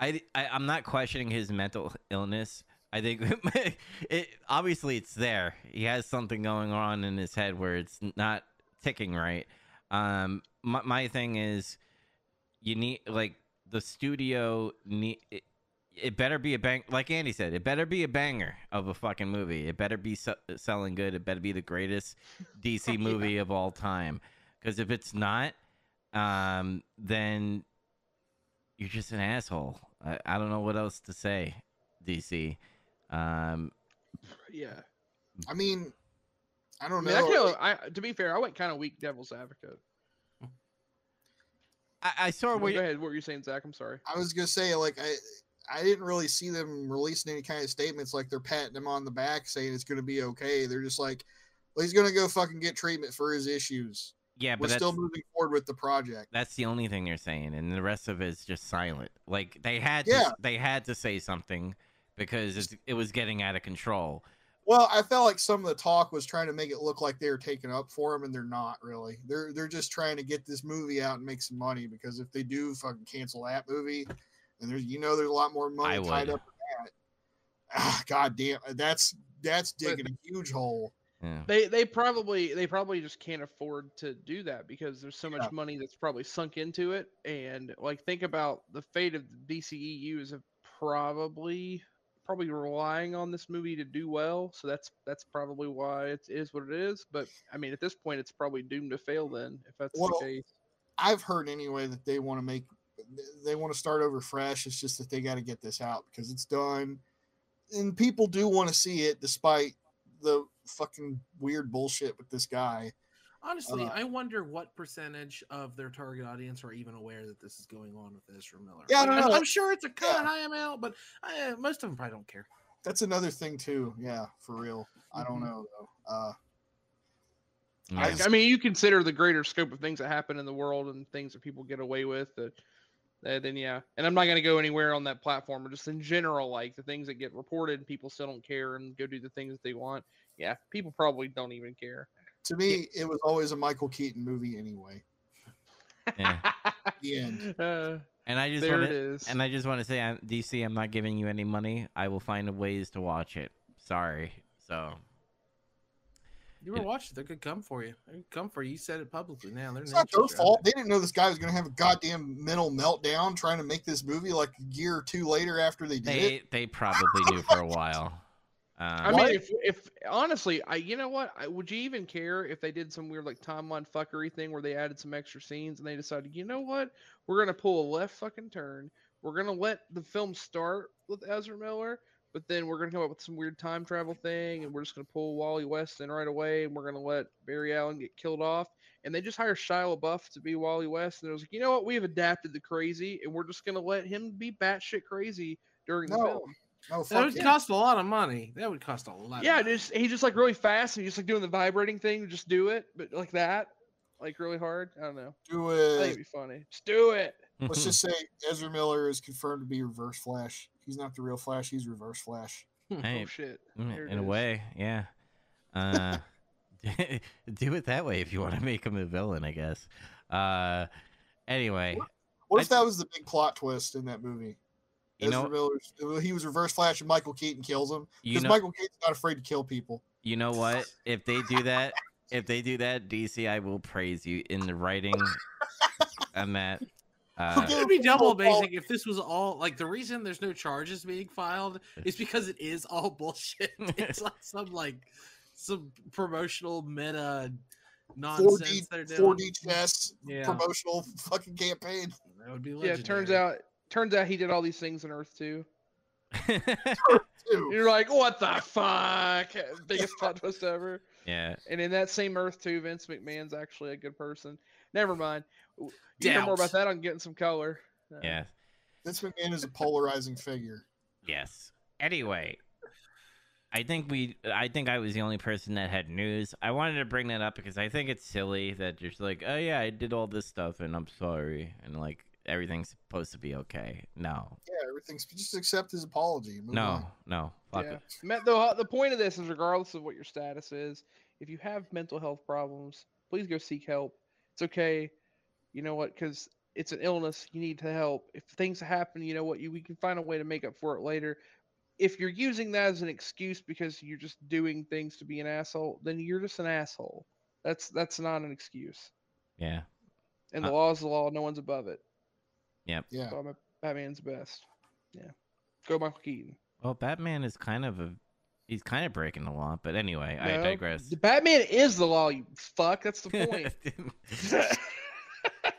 I, I, I'm not questioning his mental illness. I think it obviously it's there. He has something going on in his head where it's not ticking right. Um, my my thing is, you need like the studio need. It, it better be a bang, like Andy said. It better be a banger of a fucking movie. It better be se- selling good. It better be the greatest DC movie of all time. Because if it's not, um, then you're just an asshole. I, I don't know what else to say, DC. Um, Yeah. I mean, I I don't mean, I know. kinda, I, to be fair, I went kind of weak devil's advocate. I, I saw Well, where go ahead. What were you saying, Zach? I'm sorry. I was gonna say like I I didn't really see them releasing any kind of statements like they're patting him on the back saying it's gonna be okay. They're just like, well, he's gonna go fucking get treatment for his issues. Yeah, but We're still moving forward with the project. that's the only thing they're saying, and the rest of it is just silent. Like they had, Yeah. to, they had to say something because it's, it was getting out of control. Well, I felt like some of the talk was trying to make it look like they were taking up for him, and they're not really. They're they're just trying to get this movie out and make some money because if they do fucking cancel that movie, and there's you know there's a lot more money I tied would. up in that. Ah, God damn, that's that's But- digging a huge hole. Yeah. They they probably they probably just can't afford to do that because there's so much Yeah. money that's probably sunk into it. And like think about the fate of the DCEU is probably probably relying on this movie to do well. So that's that's probably why it is what it is. But I mean, at this point, it's probably doomed to fail. Then, if that's Well, the case. I've heard anyway that they want to make they want to start over fresh. It's just that they got to get this out because it's done, and people do want to see it despite the fucking weird bullshit with this guy. Honestly, Uh, I wonder what percentage of their target audience are even aware that this is going on with Ezra Miller. Yeah, I Like, don't I'm. I'm sure it's a cut Yeah. high amount, but uh, most of them probably don't care. That's another thing too. Yeah, for real. I don't Mhm. know though. Uh, Yeah. I, I mean, you consider the greater scope of things that happen in the world and things that people get away with. That, uh, then yeah, and I'm not going to go anywhere on that platform, or just in general, like the things that get reported, and people still don't care and go do the things that they want. Yeah, people probably don't even care. to me, it was always a Michael Keaton movie anyway. Yeah. The end. Uh, And I just there want to, is. and I just want to say, I'm, DC, I'm not giving you any money. I will find ways to watch it. Sorry. So You were watching; they could come for you. They could come for you. You said it publicly. Now they're It's not their fault. They didn't know this guy was going to have a goddamn mental meltdown trying to make this movie like a year or two later after they did they it. they probably knew for a while. I Um, mean, What? if, if honestly, I you know what, I, would you even care if they did some weird like timeline fuckery thing where they added some extra scenes and they decided, you know what, we're gonna pull a left fucking turn. We're gonna let the film start with Ezra Miller, but then we're gonna come up with some weird time travel thing, and we're just gonna pull Wally West in right away, and we're gonna let Barry Allen get killed off. And they just hire Shia LaBeouf to be Wally West, and it was like, you know what, we've adapted the crazy, and we're just gonna let him be batshit crazy during the film. No, That would yeah. cost a lot of money. That would cost a lot. Yeah, of money. just he just like really fast and he's just like doing the vibrating thing, just do it, but like that, like really hard. I don't know. Do it. it'd be funny. Just do it. Let's just say Ezra Miller is confirmed to be Reverse Flash. He's not the real Flash. He's Reverse Flash. Hey, Oh shit. Mm, There in a is. way, yeah. Uh, do it that way if you want to make him a villain, I guess. Uh, anyway, What I- if that was the big plot twist in that movie? you Ezra know, Miller's, he was Reverse Flash and Michael Keaton kills him because Michael Keaton's not afraid to kill people. you know what? If they do that, if they do that, DC, I will praise you in the writing. on that. Uh, It would be double amazing if this was all like the reason there's no charges being filed is because it is all bullshit. It's like some like some promotional meta 4D, nonsense they're doing. 4D chess Yeah, promotional fucking campaign. that would be Yeah, legendary. it turns out turns out he did all these things on Earth too. Too. You're like, what the fuck? Biggest plot twist ever. yeah. And in that same Earth too, Vince McMahon's actually a good person. Never mind. W- You know more about that on getting some color. Uh, Yeah. Vince McMahon is a polarizing figure. Yes. Anyway, I think we. I think I was the only person that had news. I wanted to bring that up because I think it's silly that you're just like, oh yeah, I did all this stuff and I'm sorry, and like everything's supposed to be okay. No, Yeah, everything's just accept his apology. move no, on. no. Fuck Yeah. it. Me- The, the point of this is regardless of what your status is, if you have mental health problems, please go seek help. It's okay. You know what? Because it's an illness. You need to help. If things happen, you know what? You we can find a way to make up for it later. If you're using that as an excuse because you're just doing things to be an asshole, then you're just an asshole. That's that's not an excuse. Yeah. And the Uh, law is the law. No one's above it. Yep. Yeah. So I'm Batman's best. Yeah. Go Michael Keaton. Well, Batman is kind of a. He's kind of breaking the law, but anyway, I digress. The Batman is the law, you fuck. That's the point.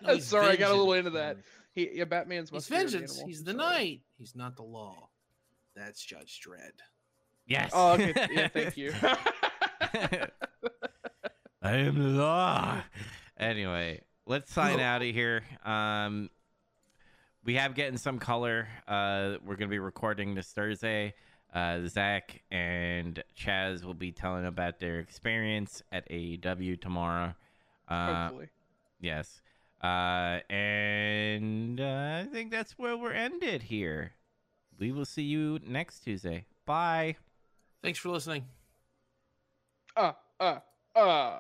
No, he's Sorry, I got a little into that. He, yeah, Batman's my He's vengeance. animal. He's the Sorry. knight. He's not the law. That's Judge Dredd. yes. Oh, okay. Yeah, thank you. I am the law. Anyway, let's sign out of here. Um, we have getting some color. Uh, we're gonna be recording this Thursday. Uh, Zach and Chaz will be telling about their experience at AEW tomorrow. Uh, Hopefully. yes. Uh, and uh, I think that's where we're ended here. We will see you next Tuesday. Bye. Thanks for listening. Uh, uh, uh.